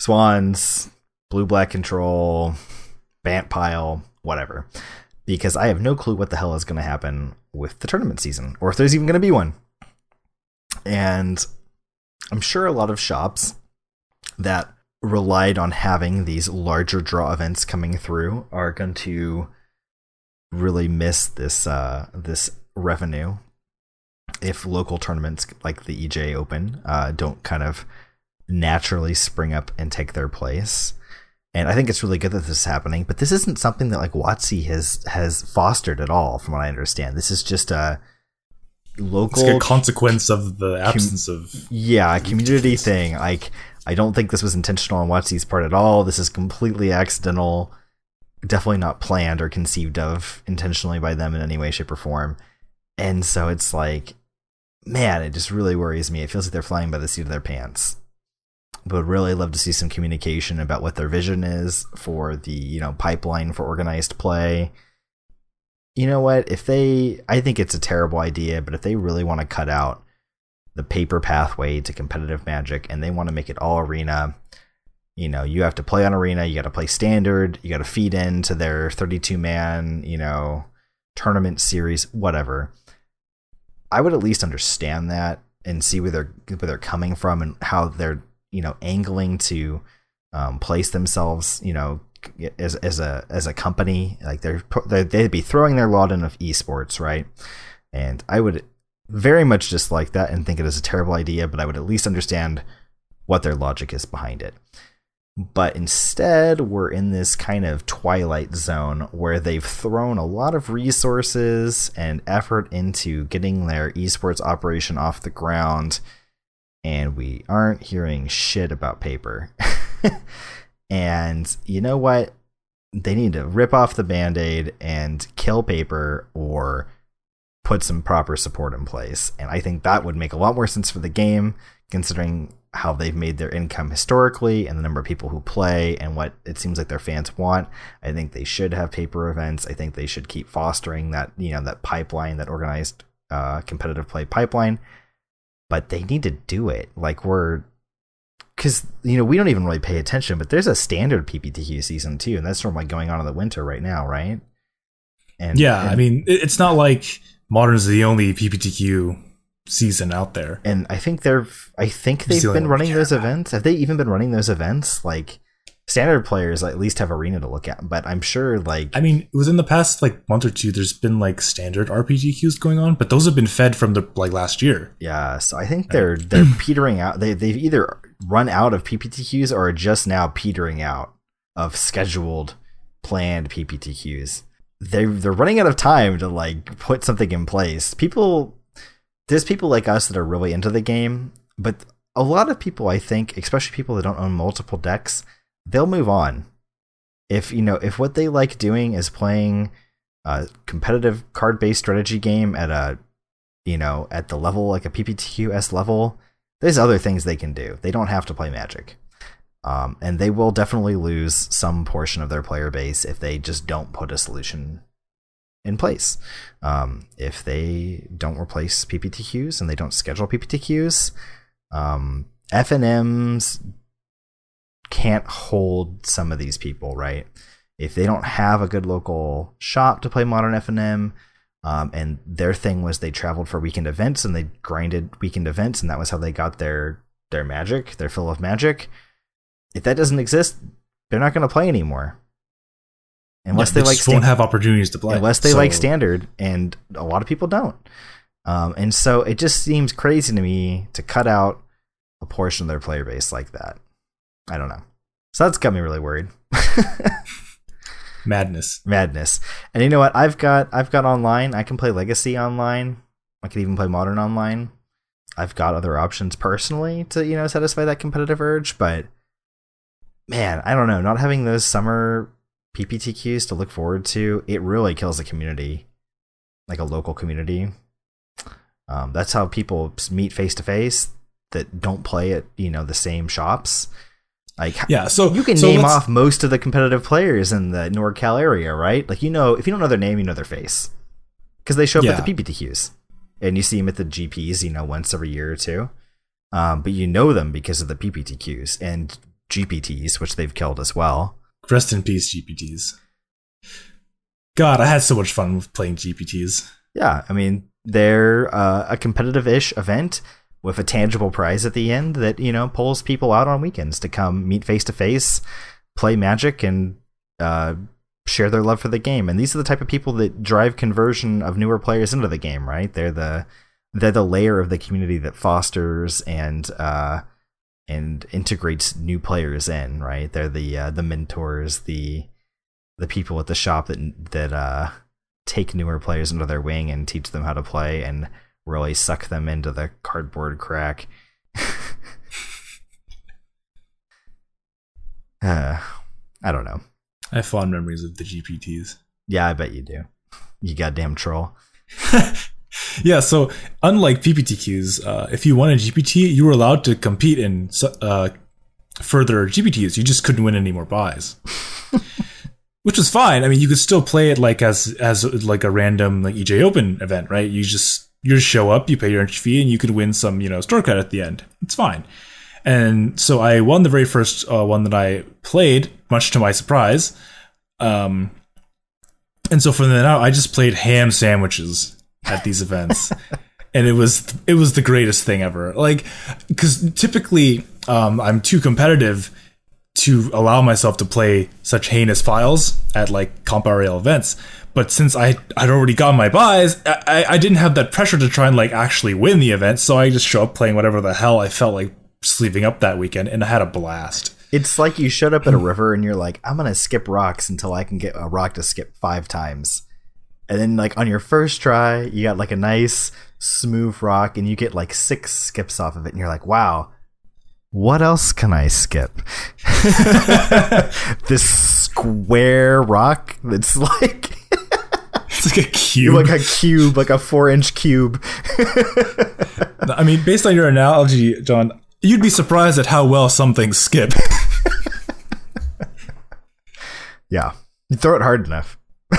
Swans, blue black control, Bant pile, whatever. Because I have no clue what the hell is going to happen with the tournament season, or if there's even going to be one. And I'm sure a lot of shops that relied on having these larger draw events coming through are going to really miss this uh, this revenue if local tournaments like the EJ Open uh, don't kind of naturally spring up and take their place. And I think it's really good that this is happening, but this isn't something that like WotC has has fostered at all, from what I understand. This is just a local it's a consequence of the absence com- of yeah community thing. Like I don't think this was intentional on WotC's part at all. This is completely accidental, definitely not planned or conceived of intentionally by them in any way, shape, or form. And so it's like man, it just really worries me. It feels like they're flying by the seat of their pants. Would really love to see some communication about what their vision is for the, you know, pipeline for organized play. You know what? If they I think it's a terrible idea, but if they really want to cut out the paper pathway to competitive magic and they want to make it all arena, you know, you have to play on arena, you got to play standard, you got to feed into their 32 man, you know, tournament series, whatever I would at least understand that and see where they're where they're coming from and how they're you know angling to um, place themselves you know as as a as a company like they're they'd be throwing their lot in of esports right? And I would very much dislike that and think it is a terrible idea but I would at least understand what their logic is behind it. But instead we're in this kind of twilight zone where they've thrown a lot of resources and effort into getting their esports operation off the ground and we aren't hearing shit about paper and you know what they need to rip off the band-aid and kill paper or put some proper support in place and i think that would make a lot more sense for the game considering how they've made their income historically and the number of people who play and what it seems like their fans want. I think they should have paper events. I think they should keep fostering that, you know, that pipeline, that organized uh, competitive play pipeline. But they need to do it. Like we're because you know we don't even really pay attention, but there's a standard PPTQ season too, and that's sort of like going on in the winter right now, right? And yeah, and, I mean, it's not like modern is the only PPTQ season out there. And I think they're I think they've been running those events. Have they even been running those events? Like standard players at least have arena to look at, but I'm sure like I mean, within the past like month or two there's been like standard RPTQs going on, but those have been fed from the like last year. Yeah, so I think they're they're petering out. They they've either run out of PPTQs or are just now petering out of scheduled planned PPTQs. They they're running out of time to like put something in place. People there's people like us that are really into the game, but a lot of people, I think, especially people that don't own multiple decks, they'll move on. If you know, if what they like doing is playing a competitive card-based strategy game at a, you know, at the level like a PPTQS level, there's other things they can do. They don't have to play Magic. Um, and they will definitely lose some portion of their player base if they just don't put a solution in place. Um, if they don't replace PPTQs and they don't schedule PPTQs, um, FNMs can't hold some of these people, right? If they don't have a good local shop to play modern FNM, um, and their thing was they traveled for weekend events and they grinded weekend events, and that was how they got their their magic, their fill of magic. If that doesn't exist, they're not going to play anymore unless yeah, they, they like won't have opportunities to play unless they so. like standard and a lot of people don't um, and so it just seems crazy to me to cut out a portion of their player base like that i don't know. So that's got me really worried. Madness. Madness. And you know what? I've got i've got online. I can play legacy online. I can even play modern online. I've got other options personally to you know satisfy that competitive urge, but man, I don't know. Not having those summer PPTQs to look forward to, it really kills the community, like a local community. Um, that's how people meet face to face that don't play at you know the same shops. Like Yeah, so you can so name off most of the competitive players in the NorCal area, right? Like you know, if you don't know their name, you know their face because they show up Yeah. at the PPTQs, and you see them at the GPs, you know, once every year or two. Um, but you know them because of the PPTQs and GPTs, which they've killed as well. Rest in peace, GPTs. God, I had so much fun with playing GPTs. Yeah, I mean they're uh, a competitive-ish event with a tangible prize at the end that you know pulls people out on weekends to come meet face to face, play Magic, and uh, share their love for the game. And these are the type of people that drive conversion of newer players into the game, right? They're the they're the layer of the community that fosters and uh, and integrates new players in, right? They're the uh, the mentors, the the people at the shop that that uh, take newer players under their wing and teach them how to play and really suck them into the cardboard crack. uh, I don't know. I have fond memories of the GPTs. Yeah, I bet you do. You goddamn troll. Yeah, so unlike PPTQs, uh, if you won a GPT, you were allowed to compete in uh, further GPTs. You just couldn't win any more buys, which was fine. I mean, you could still play it like as as like a random like EJ Open event, right? You just you just show up, you pay your entry fee, and you could win some you know store credit at the end. It's fine. And so I won the very first uh, one that I played, much to my surprise. Um, and so from then out, I just played ham sandwiches at these events, and it was it was the greatest thing ever. Like, because typically um, I'm too competitive to allow myself to play such heinous files at like comp REL events. But since I I'd already got my buys, I, I- didn't have that pressure to try and like actually win the event. So I just show up playing whatever the hell I felt like sleeving up that weekend, and I had a blast. It's like you showed up at a river and you're like, I'm gonna skip rocks until I can get a rock to skip five times. And then like on your first try, you got like a nice smooth rock and you get like six skips off of it and you're like, wow, what else can I skip? this square rock that's like It's like a cube. like a cube, like a four inch cube. I mean, based on your analogy, John, you'd be surprised at how well some things skip. Yeah. You throw it hard enough.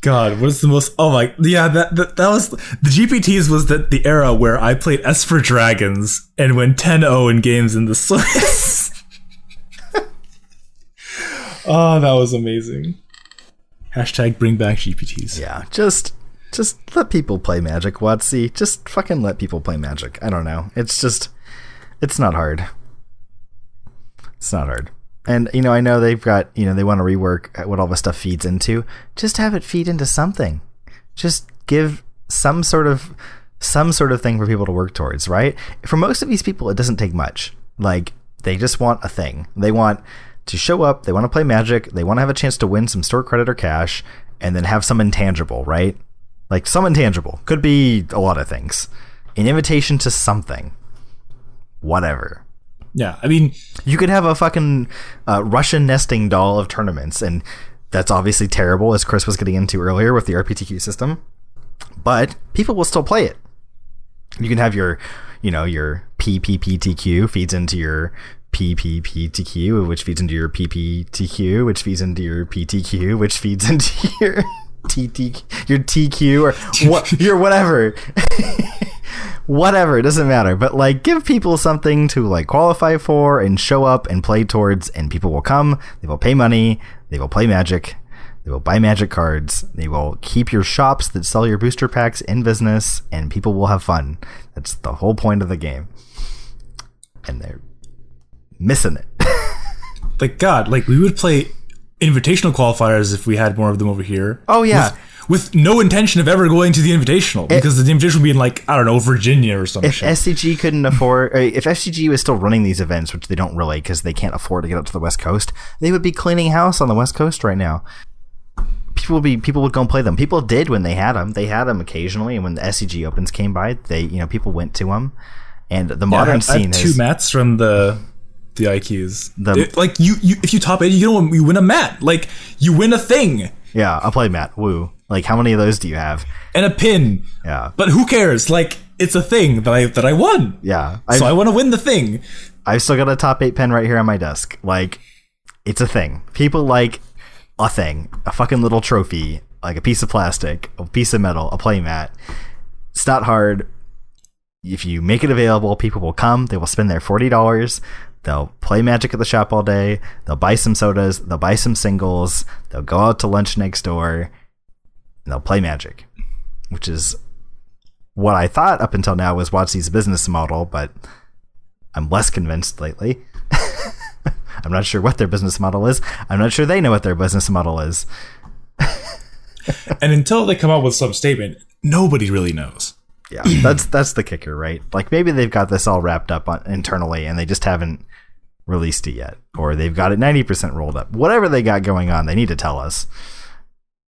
God, what's the most? Oh my, yeah, that that, that was the GPTs was the, the era where I played Esper Dragons and went 10-0 in games in the Swiss. oh, that was amazing. Hashtag bring back GPTs. Yeah, just just let people play Magic, WotC. Just fucking let people play Magic. I don't know. It's just it's not hard. It's not hard. And you know, I know they've got, you know, they want to rework what all the stuff feeds into. Just have it feed into something. Just give some sort of some sort of thing for people to work towards, right? For most of these people it doesn't take much. Like they just want a thing. They want to show up, they want to play Magic, they want to have a chance to win some store credit or cash and then have some intangible, right? Like some intangible. Could be a lot of things. An invitation to something. Whatever. Yeah, I mean, You could have a fucking uh, Russian nesting doll of tournaments, and that's obviously terrible, as Chris was getting into earlier with the RPTQ system. But people will still play it. You can have your, you know, your PPPTQ feeds into your PPPTQ, which feeds into your PPTQ, which feeds into your PTQ, which feeds into your TT, your TQ, or what, your whatever. whatever it doesn't matter. But like give people something to like qualify for and show up and play towards and people will come they will pay money they will play magic they will buy magic cards they will keep your shops that sell your booster packs in business and people will have fun. That's the whole point of the game. And they're missing it like God, like we would play invitational qualifiers if we had more of them over here. Oh, yeah. with, with no intention of ever going to the invitational because the invitational would be in like I don't know Virginia or some if shit. SCG couldn't afford, if SCG was still running these events, which they don't really because they can't afford to get up to the West Coast, they would be cleaning house on the West Coast right now. People would be people would go and play them. People did when they had them. They had them occasionally, and when the SCG opens came by, they you know people went to them. And the modern I had- I scene is two mats from the the IQs. The- It- like you, you, if you top eight, you don't you win a mat. Like you win a thing yeah. I'll play mat. Woo. Like how many of those do you have? and a pin. Yeah, But who cares? Like it's a thing that I that I won. yeah. So I've, I want to win the thing. I've still got a top eight pen right here on my desk. Like it's a thing. People like a thing, a fucking little trophy, like a piece of plastic, a piece of metal, a playmat. It's not hard. If you make it available, people will come. They will spend their forty dollars. They'll play Magic at the shop all day. They'll buy some sodas. They'll buy some singles. They'll go out to lunch next door. And they'll play Magic, which is what I thought up until now was WotC's business model, but I'm less convinced lately. I'm not sure what their business model is. I'm not sure they know what their business model is. And until they come up with some statement, nobody really knows. Yeah, that's that's the kicker, right? Like maybe they've got this all wrapped up on, internally and they just haven't released it yet, or they've got it 90% rolled up. Whatever they got going on, they need to tell us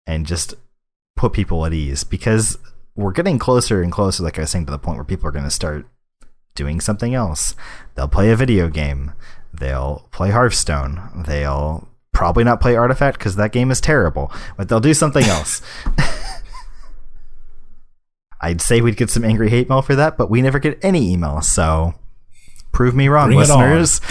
and just put people at ease because we're getting closer and closer, like I was saying, to the point where people are going to start doing something else. They'll play a video game. They'll play Hearthstone. They'll probably not play Artifact because that game is terrible, but they'll do something else. I'd say we'd get some angry hate mail for that, but we never get any email, so prove me wrong, Bring listeners.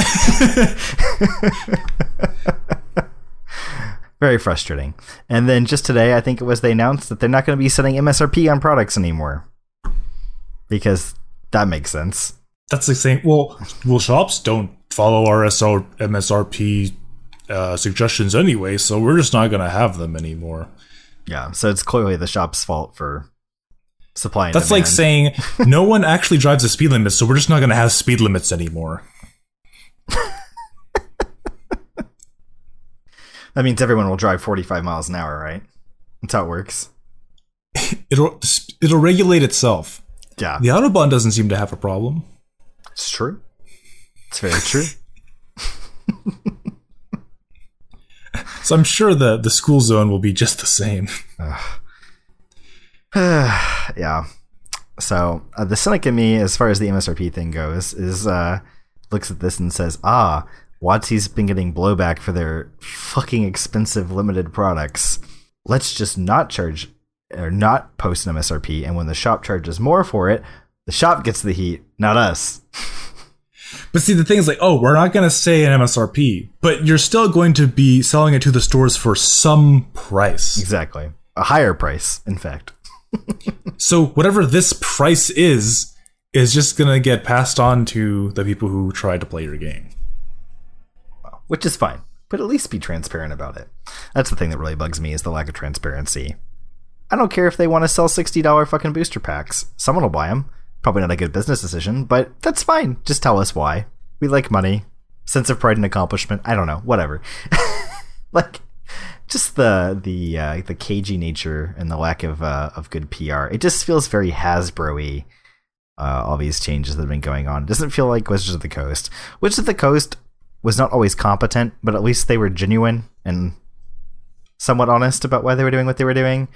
Very frustrating. And then just today, I think it was they announced that they're not going to be setting MSRP on products anymore. Because that makes sense. That's the same. Well, well, shops don't follow RSR MSRP uh, suggestions anyway, so we're just not going to have them anymore. Yeah, so it's clearly the shop's fault for supply and That's like saying no one actually drives the speed limit, so we're just not going to have speed limits anymore. that means everyone will drive 45 miles an hour, right? That's how it works. It'll it'll regulate itself. Yeah, The autobahn doesn't seem to have a problem. it's true. It's very true. So I'm sure the the school zone will be just the same. yeah. So uh, the cynic in me, as far as the MSRP thing goes, is uh, looks at this and says, "Ah, WotC's been getting blowback for their fucking expensive limited products. Let's just not charge or not post an MSRP, and when the shop charges more for it, the shop gets the heat, not us." But see, the thing is like, oh, we're not going to say an MSRP, but you're still going to be selling it to the stores for some price. Exactly, a higher price, in fact. So whatever this price is, is just to get passed on to the people who try to play your game. which is fine. But at least be transparent about it. That's the thing that really bugs me is the lack of transparency. I don't care if they want to sell sixty dollar fucking booster packs. Someone will buy them. Probably not a good business decision, but that's fine. Just tell us why. We like money, sense of pride and accomplishment. I don't know, whatever. like, just the the uh, the cagey nature and the lack of uh, of good PR. It just feels very Hasbro-y. Uh, all these changes that have been going on. It doesn't feel like Wizards of the Coast. Wizards of the Coast was not always competent, but at least they were genuine and somewhat honest about why they were doing what they were doing.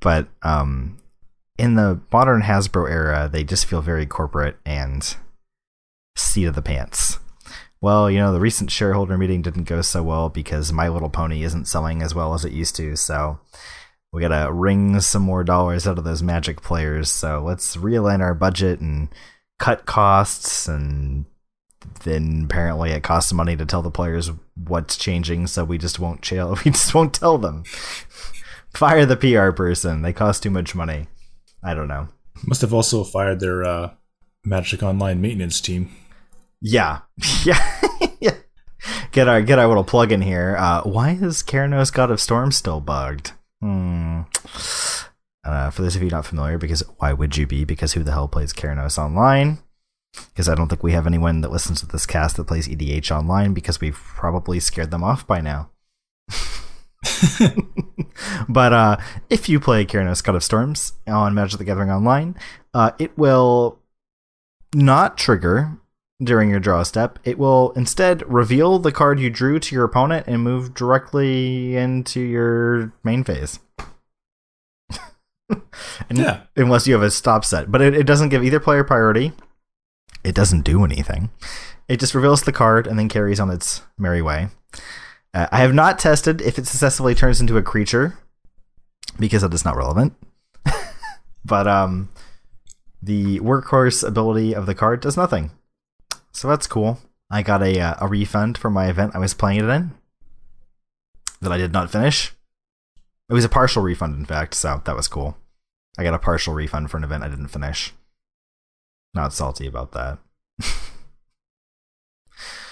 But um, in the modern Hasbro era, they just feel very corporate and seat of the pants. Well, you know, the recent shareholder meeting didn't go so well because My Little Pony isn't selling as well as it used to. So we gotta wring some more dollars out of those Magic players. So let's realign our budget and cut costs and then apparently it costs money to tell the players what's changing, so we just won't chill. We just won't tell them. Fire the PR person. They cost too much money. I don't know. Must have also fired their uh, Magic Online maintenance team. Yeah, yeah. Get our get our little plug in here. Uh, why is Keranos God of Storm still bugged? Hmm. Uh, for those of you not familiar, because why would you be? Because who the hell plays Keranos online? Because I don't think we have anyone that listens to this cast that plays EDH online because we've probably scared them off by now. but uh, if you play Keranos God of Storms on Magic the Gathering Online, uh, it will not trigger during your draw step, it will instead reveal the card you drew to your opponent and move directly into your main phase. and, Yeah. Unless you have a stop set. But it, it doesn't give either player priority. It doesn't do anything. It just reveals the card and then carries on its merry way. Uh, I have not tested if it successfully turns into a creature because that is not relevant. but um, the workhorse ability of the card does nothing. So that's cool. I got a uh, a refund for my event I was playing it in that I did not finish. It was a partial refund, in fact, so that was cool. I got a partial refund for an event I didn't finish. Not salty about that.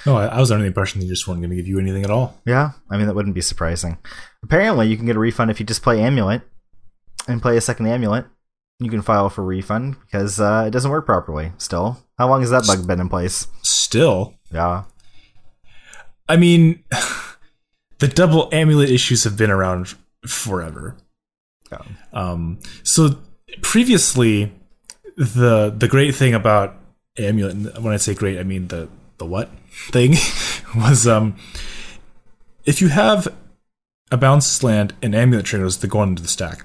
No, I, I was under the impression they just weren't going to give you anything at all. Yeah, I mean that wouldn't be surprising. Apparently, you can get a refund if you just play Amulet and play a second Amulet. You can file for refund because uh, it doesn't work properly. Still, how long has that bug been in place? Still, Yeah, I mean, the double amulet issues have been around forever. Yeah. Um, so previously, the the great thing about amulet, when I say great, I mean the the what thing was um, if you have a bounce land and amulet triggers that go into the stack,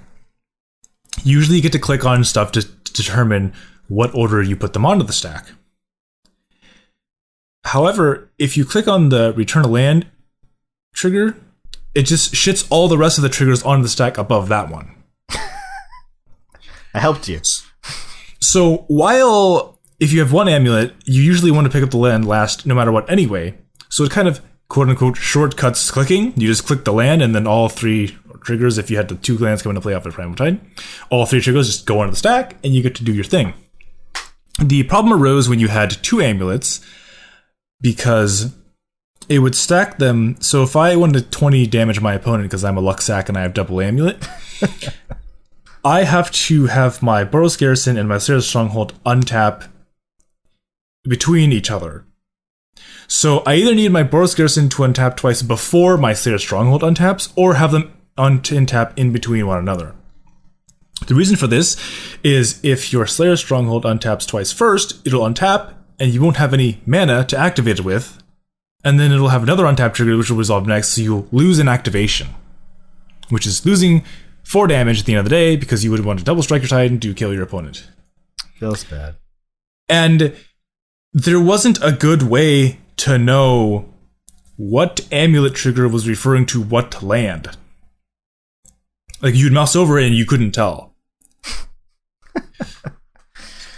usually you get to click on stuff to, to determine what order you put them onto the stack. However, if you click on the return to land trigger, it just shits all the rest of the triggers onto the stack above that one. I helped you. So while if you have one amulet, you usually want to pick up the land last no matter what anyway. So it kind of quote unquote shortcuts clicking. You just click the land and then all three triggers, if you had the two lands come into play off the Primal Tide, all three triggers just go onto the stack and you get to do your thing. The problem arose when you had two amulets because it would stack them. So if I wanted to 20 damage my opponent because I'm a luck sack and I have double amulet, I have to have my Boros Garrison and my Slayers' Stronghold untap between each other. So I either need my Boros Garrison to untap twice before my Slayers' Stronghold untaps, or have them un- untap in between one another. The reason for this is if your Slayer Stronghold untaps twice first, it'll untap, and you won't have any mana to activate it with, and then it'll have another untap trigger which will resolve next, so you'll lose an activation, which is losing four damage at the end of the day because you would want to double strike your Titan to kill your opponent. Feels bad. And there wasn't a good way to know what amulet trigger was referring to what land. Like you'd mouse over it and you couldn't tell.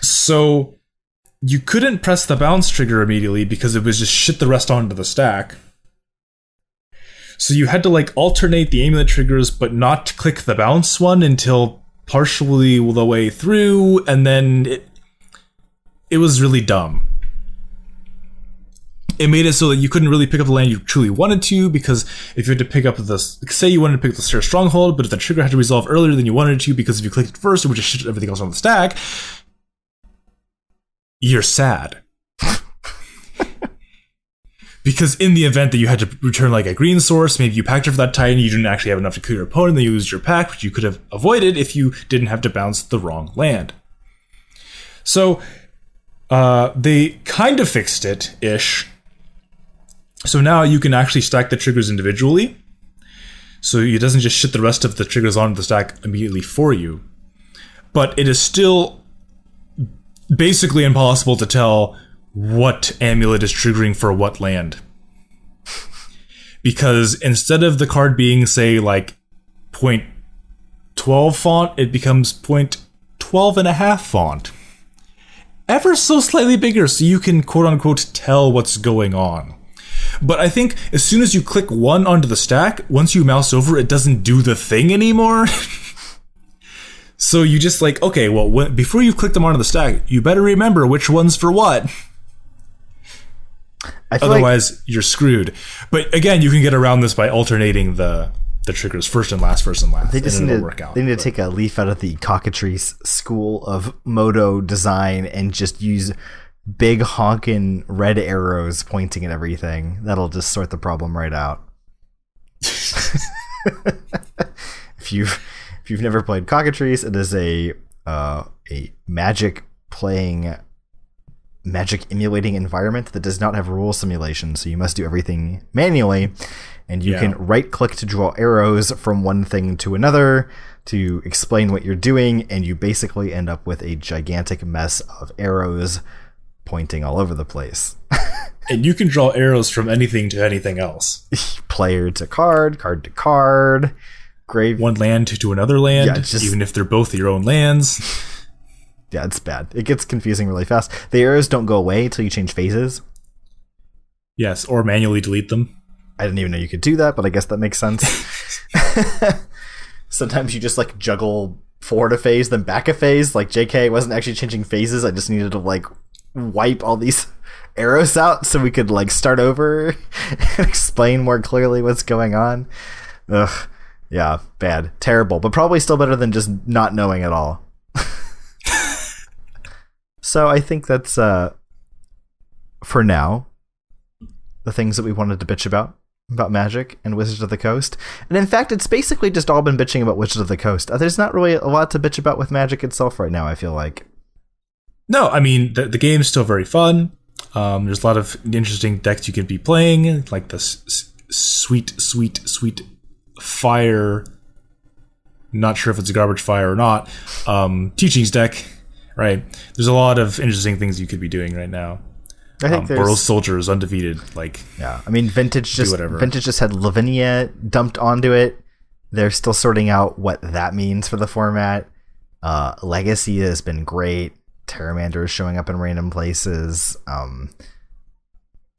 So you couldn't press the bounce trigger immediately because it was just shit the rest onto the stack. So you had to like alternate the amulet triggers but not click the bounce one until partially the way through and then it it was really dumb. It made it so that you couldn't really pick up the land you truly wanted to because if you had to pick up the say you wanted to pick up the Slayer Stronghold, but if the trigger had to resolve earlier than you wanted to because if you clicked it first, it would just shit everything else on the stack. You're sad. because in the event that you had to return like a green source, maybe you packed it for that Titan, you didn't actually have enough to kill your opponent, then you lose your pack, which you could have avoided if you didn't have to bounce the wrong land. So uh, they kind of fixed it ish. So now you can actually stack the triggers individually. So it doesn't just shit the rest of the triggers onto the stack immediately for you. But it is still basically impossible to tell what amulet is triggering for what land. Because instead of the card being, say, like point 12 font, it becomes point 12 and a half font ever so slightly bigger so you can quote unquote tell what's going on. But I think as soon as you click one onto the stack, once you mouse over, it doesn't do the thing anymore. so you just like, okay, well, when, before you click them onto the stack, you better remember which one's for what. Feel like Otherwise, you're screwed. But again, you can get around this by alternating the the triggers first and last, first and last. they just need to, work out. they need to take a leaf out of the cockatrice school of MODO design and just use big honking red arrows pointing at everything. That'll just sort the problem right out. if you've if you've never played cockatrice, it is a uh, a magic playing magic emulating environment that does not have rule simulation, so you must do everything manually. And you Yeah. can right click to draw arrows from one thing to another to explain what you're doing, and you basically end up with a gigantic mess of arrows pointing all over the place. And you can draw arrows from anything to anything else. Player to card, card to card, grave. One land to, another land, Yeah, just- even if they're both your own lands. Yeah, it's bad. It gets confusing really fast. The arrows don't go away until you change phases. Yes, or manually delete them. I didn't even know you could do that, but I guess that makes sense. Sometimes you just like juggle forward a phase, then back a phase. Like JK wasn't actually changing phases. I just needed to like wipe all these arrows out so we could like start over and explain more clearly what's going on. Ugh. Yeah, bad. Terrible, but probably still better than just not knowing at all. so I think that's uh for now the things that we wanted to bitch about about magic and Wizards of the Coast. And in fact, it's basically just all been bitching about Wizards of the Coast. Uh, There's not really a lot to bitch about with magic itself right now, I feel like. No, I mean the the game's still very fun. Um, there's a lot of interesting decks you can be playing, like the s- s- sweet, sweet, sweet fire. Not sure if it's a garbage fire or not. Um, teachings deck, right? There's a lot of interesting things you could be doing right now. I think Um, there's Boros Soldier is undefeated. Like, Yeah, I mean, Vintage just whatever. Vintage just had Lavinia dumped onto it. They're still sorting out what that means for the format. Uh, Legacy has been great. Terramander is showing up in random places. Um,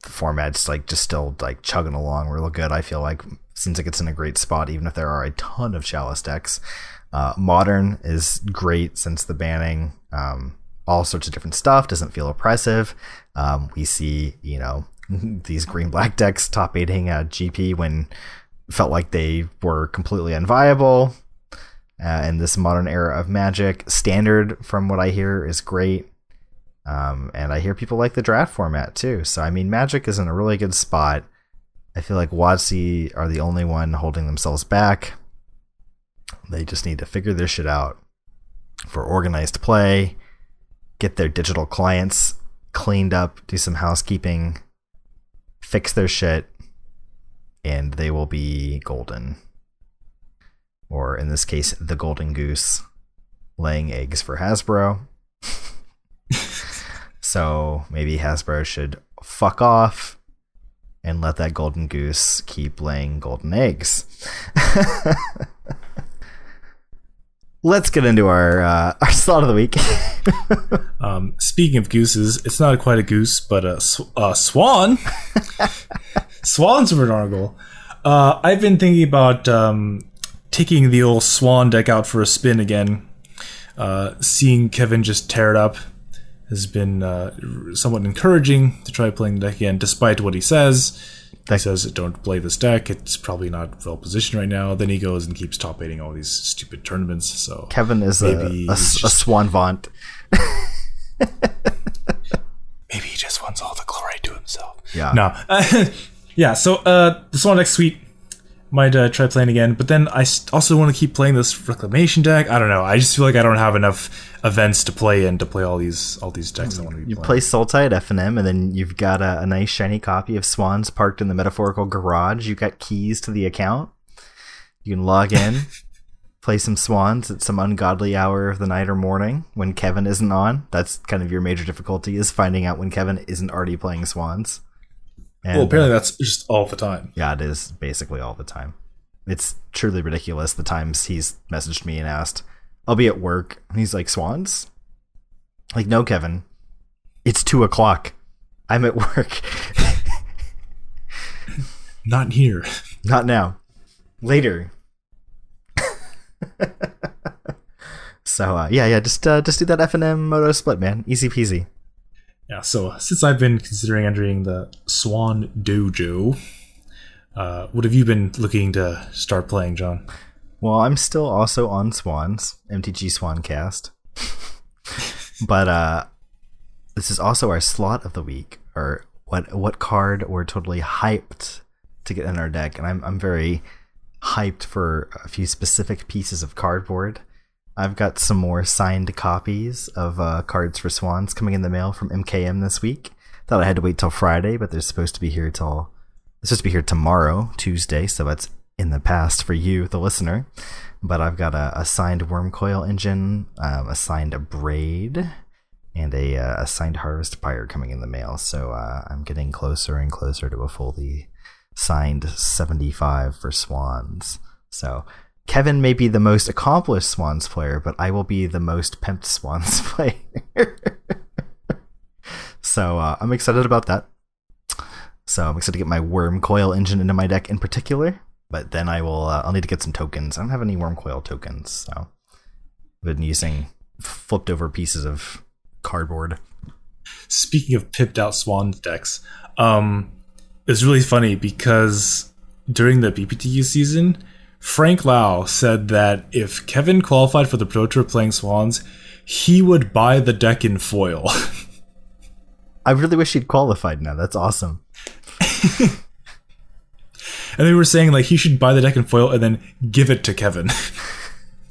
the format's like just still like chugging along real good. I feel like seems like it's in a great spot, even if there are a ton of Chalice decks. Uh, Modern is great since the banning. Um, all sorts of different stuff doesn't feel oppressive. Um, we see, you know, these green black decks top eighting a GP when felt like they were completely unviable. Uh, in this modern era of Magic, standard from what I hear is great. Um, and I hear people like the draft format too. So I mean, Magic is in a really good spot. I feel like WotC are the only one holding themselves back. They just need to figure their shit out for organized play, get their digital clients cleaned up, do some housekeeping, fix their shit, and they will be golden. Or in this case, the golden goose laying eggs for Hasbro. so maybe Hasbro should fuck off and let that golden goose keep laying golden eggs. Let's get into our uh, our slot of the week. um, speaking of gooses, it's not quite a goose, but a, sw- a swan. Swans were an article. Uh, I've been thinking about um, taking the old swan deck out for a spin again. Uh, seeing Kevin just tear it up has been uh, somewhat encouraging to try playing the deck again, despite what he says. He says, "Don't play this deck. It's probably not well positioned right now." Then he goes and keeps top eighting all these stupid tournaments. So Kevin is a, a, a swan vaunt. maybe he just wants all the glory to himself. Yeah. No. yeah, so uh, the Swan deck suite might uh, try playing again, but then I also want to keep playing this Reclamation deck. I don't know. I just feel like I don't have enough events to play in to play all these all these decks I want to be You playing. play Sultai at FNM, and then you've got a, a nice shiny copy of Swans parked in the metaphorical garage. You've got keys to the account. You can log in, play some Swans at some ungodly hour of the night or morning when Kevin isn't on. That's kind of your major difficulty is finding out when Kevin isn't already playing Swans. And, well, apparently uh, that's just all the time. yeah, it is basically all the time. It's truly ridiculous the times he's messaged me and asked, I'll be at work. And he's like, Swans? Like, no, Kevin. It's two o'clock. I'm at work. Not here. Not now. Later. so uh, yeah, yeah, just uh, just do that F and M MODO split, man. Easy peasy. Yeah, so since I've been considering entering the Swan Dojo, uh, what have you been looking to start playing, John? Well, I'm still also on Swans, MTG Swancast. but uh this is also our slot of the week or what what card we're totally hyped to get in our deck and I'm I'm very hyped for a few specific pieces of cardboard. I've got some more signed copies of uh, Cards for Swans coming in the mail from MKM this week. Thought I had to wait till Friday, but they're supposed to be here till supposed to be here tomorrow, Tuesday, so that's in the past for you, the listener. But I've got a, a signed Wurmcoil Engine, um, a signed Braid, and a, uh, a signed Harvest Pyre coming in the mail. So uh, I'm getting closer and closer to a fully signed 75 for Swans. So Kevin may be the most accomplished Swans player, but I will be the most pimped Swans player. so uh, I'm excited about that. So I'm excited to get my Wurmcoil engine into my deck in particular. But then I will. Uh, I'll need to get some tokens. I don't have any Wurmcoil tokens, so I've been using flipped over pieces of cardboard. Speaking of pipped out Swans decks, um, it's really funny because during the RPTQ season, Frank Lau said that if Kevin qualified for the Pro Tour playing Swans, he would buy the deck in foil. I really wish he'd qualified now. That's awesome. and they were saying like he should buy the deck in foil and then give it to Kevin.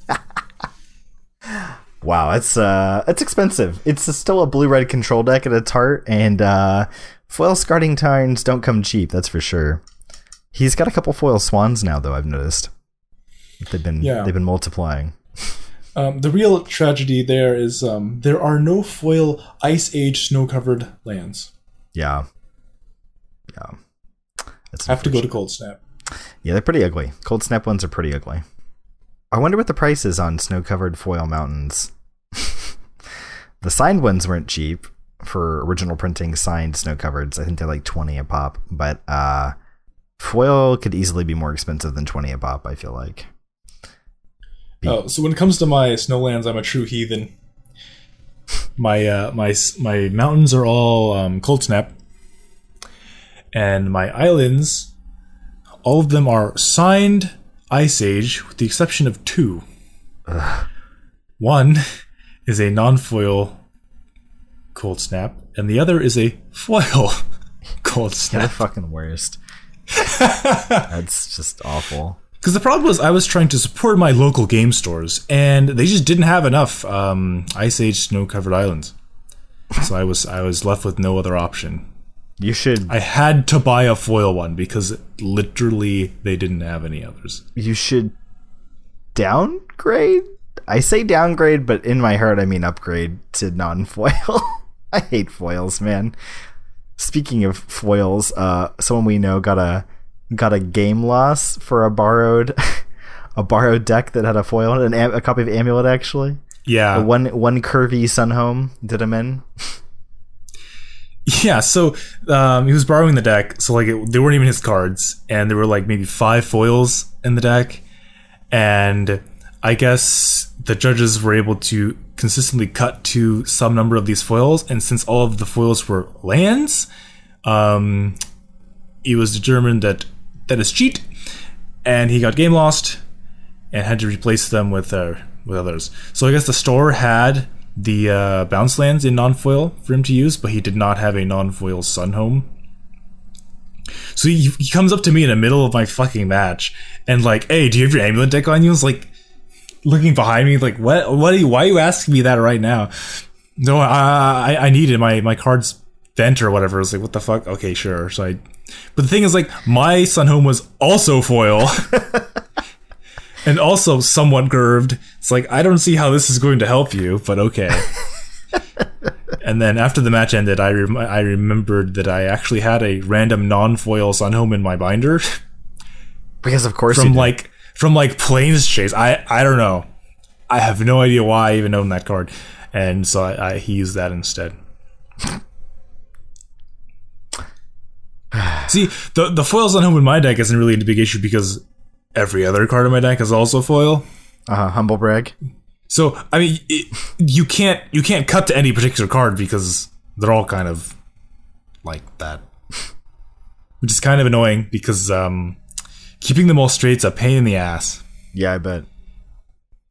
wow, it's uh, it's expensive. It's still a blue red control deck at its heart, and uh, foil Scalding Tarns don't come cheap. That's for sure. He's got a couple foil swans now, though. I've noticed they've been yeah. they've been multiplying. Um, the real tragedy there is um, there are no foil Ice Age snow covered lands. Yeah, yeah. That's have to go to Cold Snap. Yeah, they're pretty ugly. Cold Snap ones are pretty ugly. I wonder what the price is on snow covered foil mountains. the signed ones weren't cheap for original printing signed snow covereds. I think they're like 20 a pop, but uh, foil could easily be more expensive than 20 a pop, I feel like. Oh, so when it comes to my snowlands, I'm a true heathen. My uh, my my mountains are all um, cold snap, and my islands, all of them are signed Ice Age, with the exception of two. Ugh. One is a non-foil cold snap, and the other is a foil cold snap. You're the fucking worst. That's just awful. Because the problem was, I was trying to support my local game stores, and they just didn't have enough um, Ice Age snow-covered islands. So I was I was left with no other option. You should. I had to buy a foil one because literally they didn't have any others. You should downgrade. I say downgrade, but in my heart I mean upgrade to non-foil. I hate foils, man. Speaking of foils, uh, someone we know got a got a game loss for a borrowed a borrowed deck that had a foil, an a copy of Amulet actually. Yeah, a one one curvy Sunhome did him in. Yeah, so um, he was borrowing the deck, so like it, they weren't even his cards, and there were like maybe five foils in the deck, and I guess the judges were able to consistently cut to some number of these foils, and since all of the foils were lands, um, it was determined that that is cheat, and he got game lost, and had to replace them with uh, with others. So I guess the store had the uh, bounce lands in non-foil for him to use, but he did not have a non-foil Sunhome. So he, he comes up to me in the middle of my fucking match and like, "Hey, do you have your amulet deck on you?" I like, looking behind me, like, "What? What? Are you, why are you asking me that right now?" No, I I, I needed my my cards bent or whatever. I was like, "What the fuck?" Okay, sure. So I, but the thing is, like, my Sunhome was also foil. and also somewhat curved. It's like I don't see how this is going to help you, but okay. and then after the match ended, I rem- I remembered that I actually had a random non-foil Sunhome in my binder. Because of course, from like from like Planechase. I I don't know. I have no idea why I even own that card, and so I, I he used that instead. See, the the foil Sunhome in my deck isn't really a big issue because every other card in my deck is also foil. Uh, huh, humble brag. So I mean, it, you can't you can't cut to any particular card because they're all kind of like that, which is kind of annoying because um, keeping them all straight's a pain in the ass. Yeah, I bet.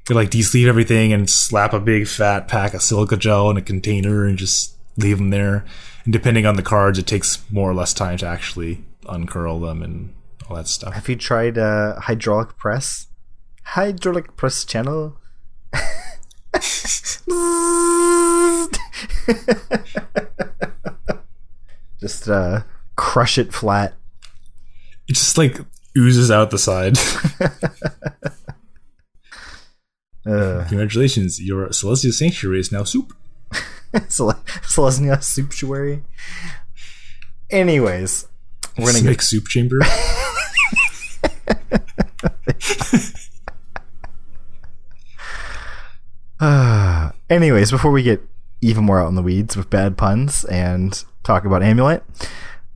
You like de-sleeve everything and slap a big fat pack of silica gel in a container and just leave them there. And depending on the cards, it takes more or less time to actually uncurl them and all that stuff. Have you tried uh, hydraulic press? Hydraulic press channel. just uh, crush it flat. It just like oozes out the side. Uh, Congratulations, your Selesnya Sanctuary is now soup. Celestia Souptuary. Anyways, we're gonna make soup chamber. Anyways, before we get even more out in the weeds with bad puns and talk about Amulet,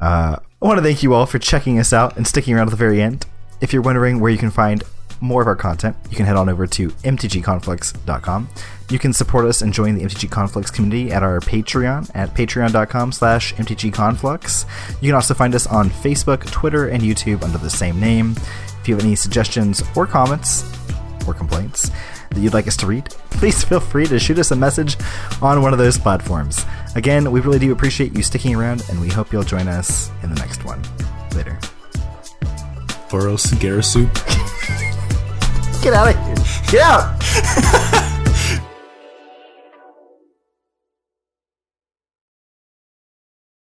uh, I want to thank you all for checking us out and sticking around to the very end. If you're wondering where you can find more of our content, you can head on over to mtgconflicts.com. You can support us and join the MTG Conflicts community at our Patreon at patreon.com slash mtgconflicts. You can also find us on Facebook, Twitter, and YouTube under the same name. If you have any suggestions or comments or complaints that you'd like us to read, please feel free to shoot us a message on one of those platforms. Again, we really do appreciate you sticking around, and we hope you'll join us in the next one. Later. Boros Gara soup. Get out of here. Get out!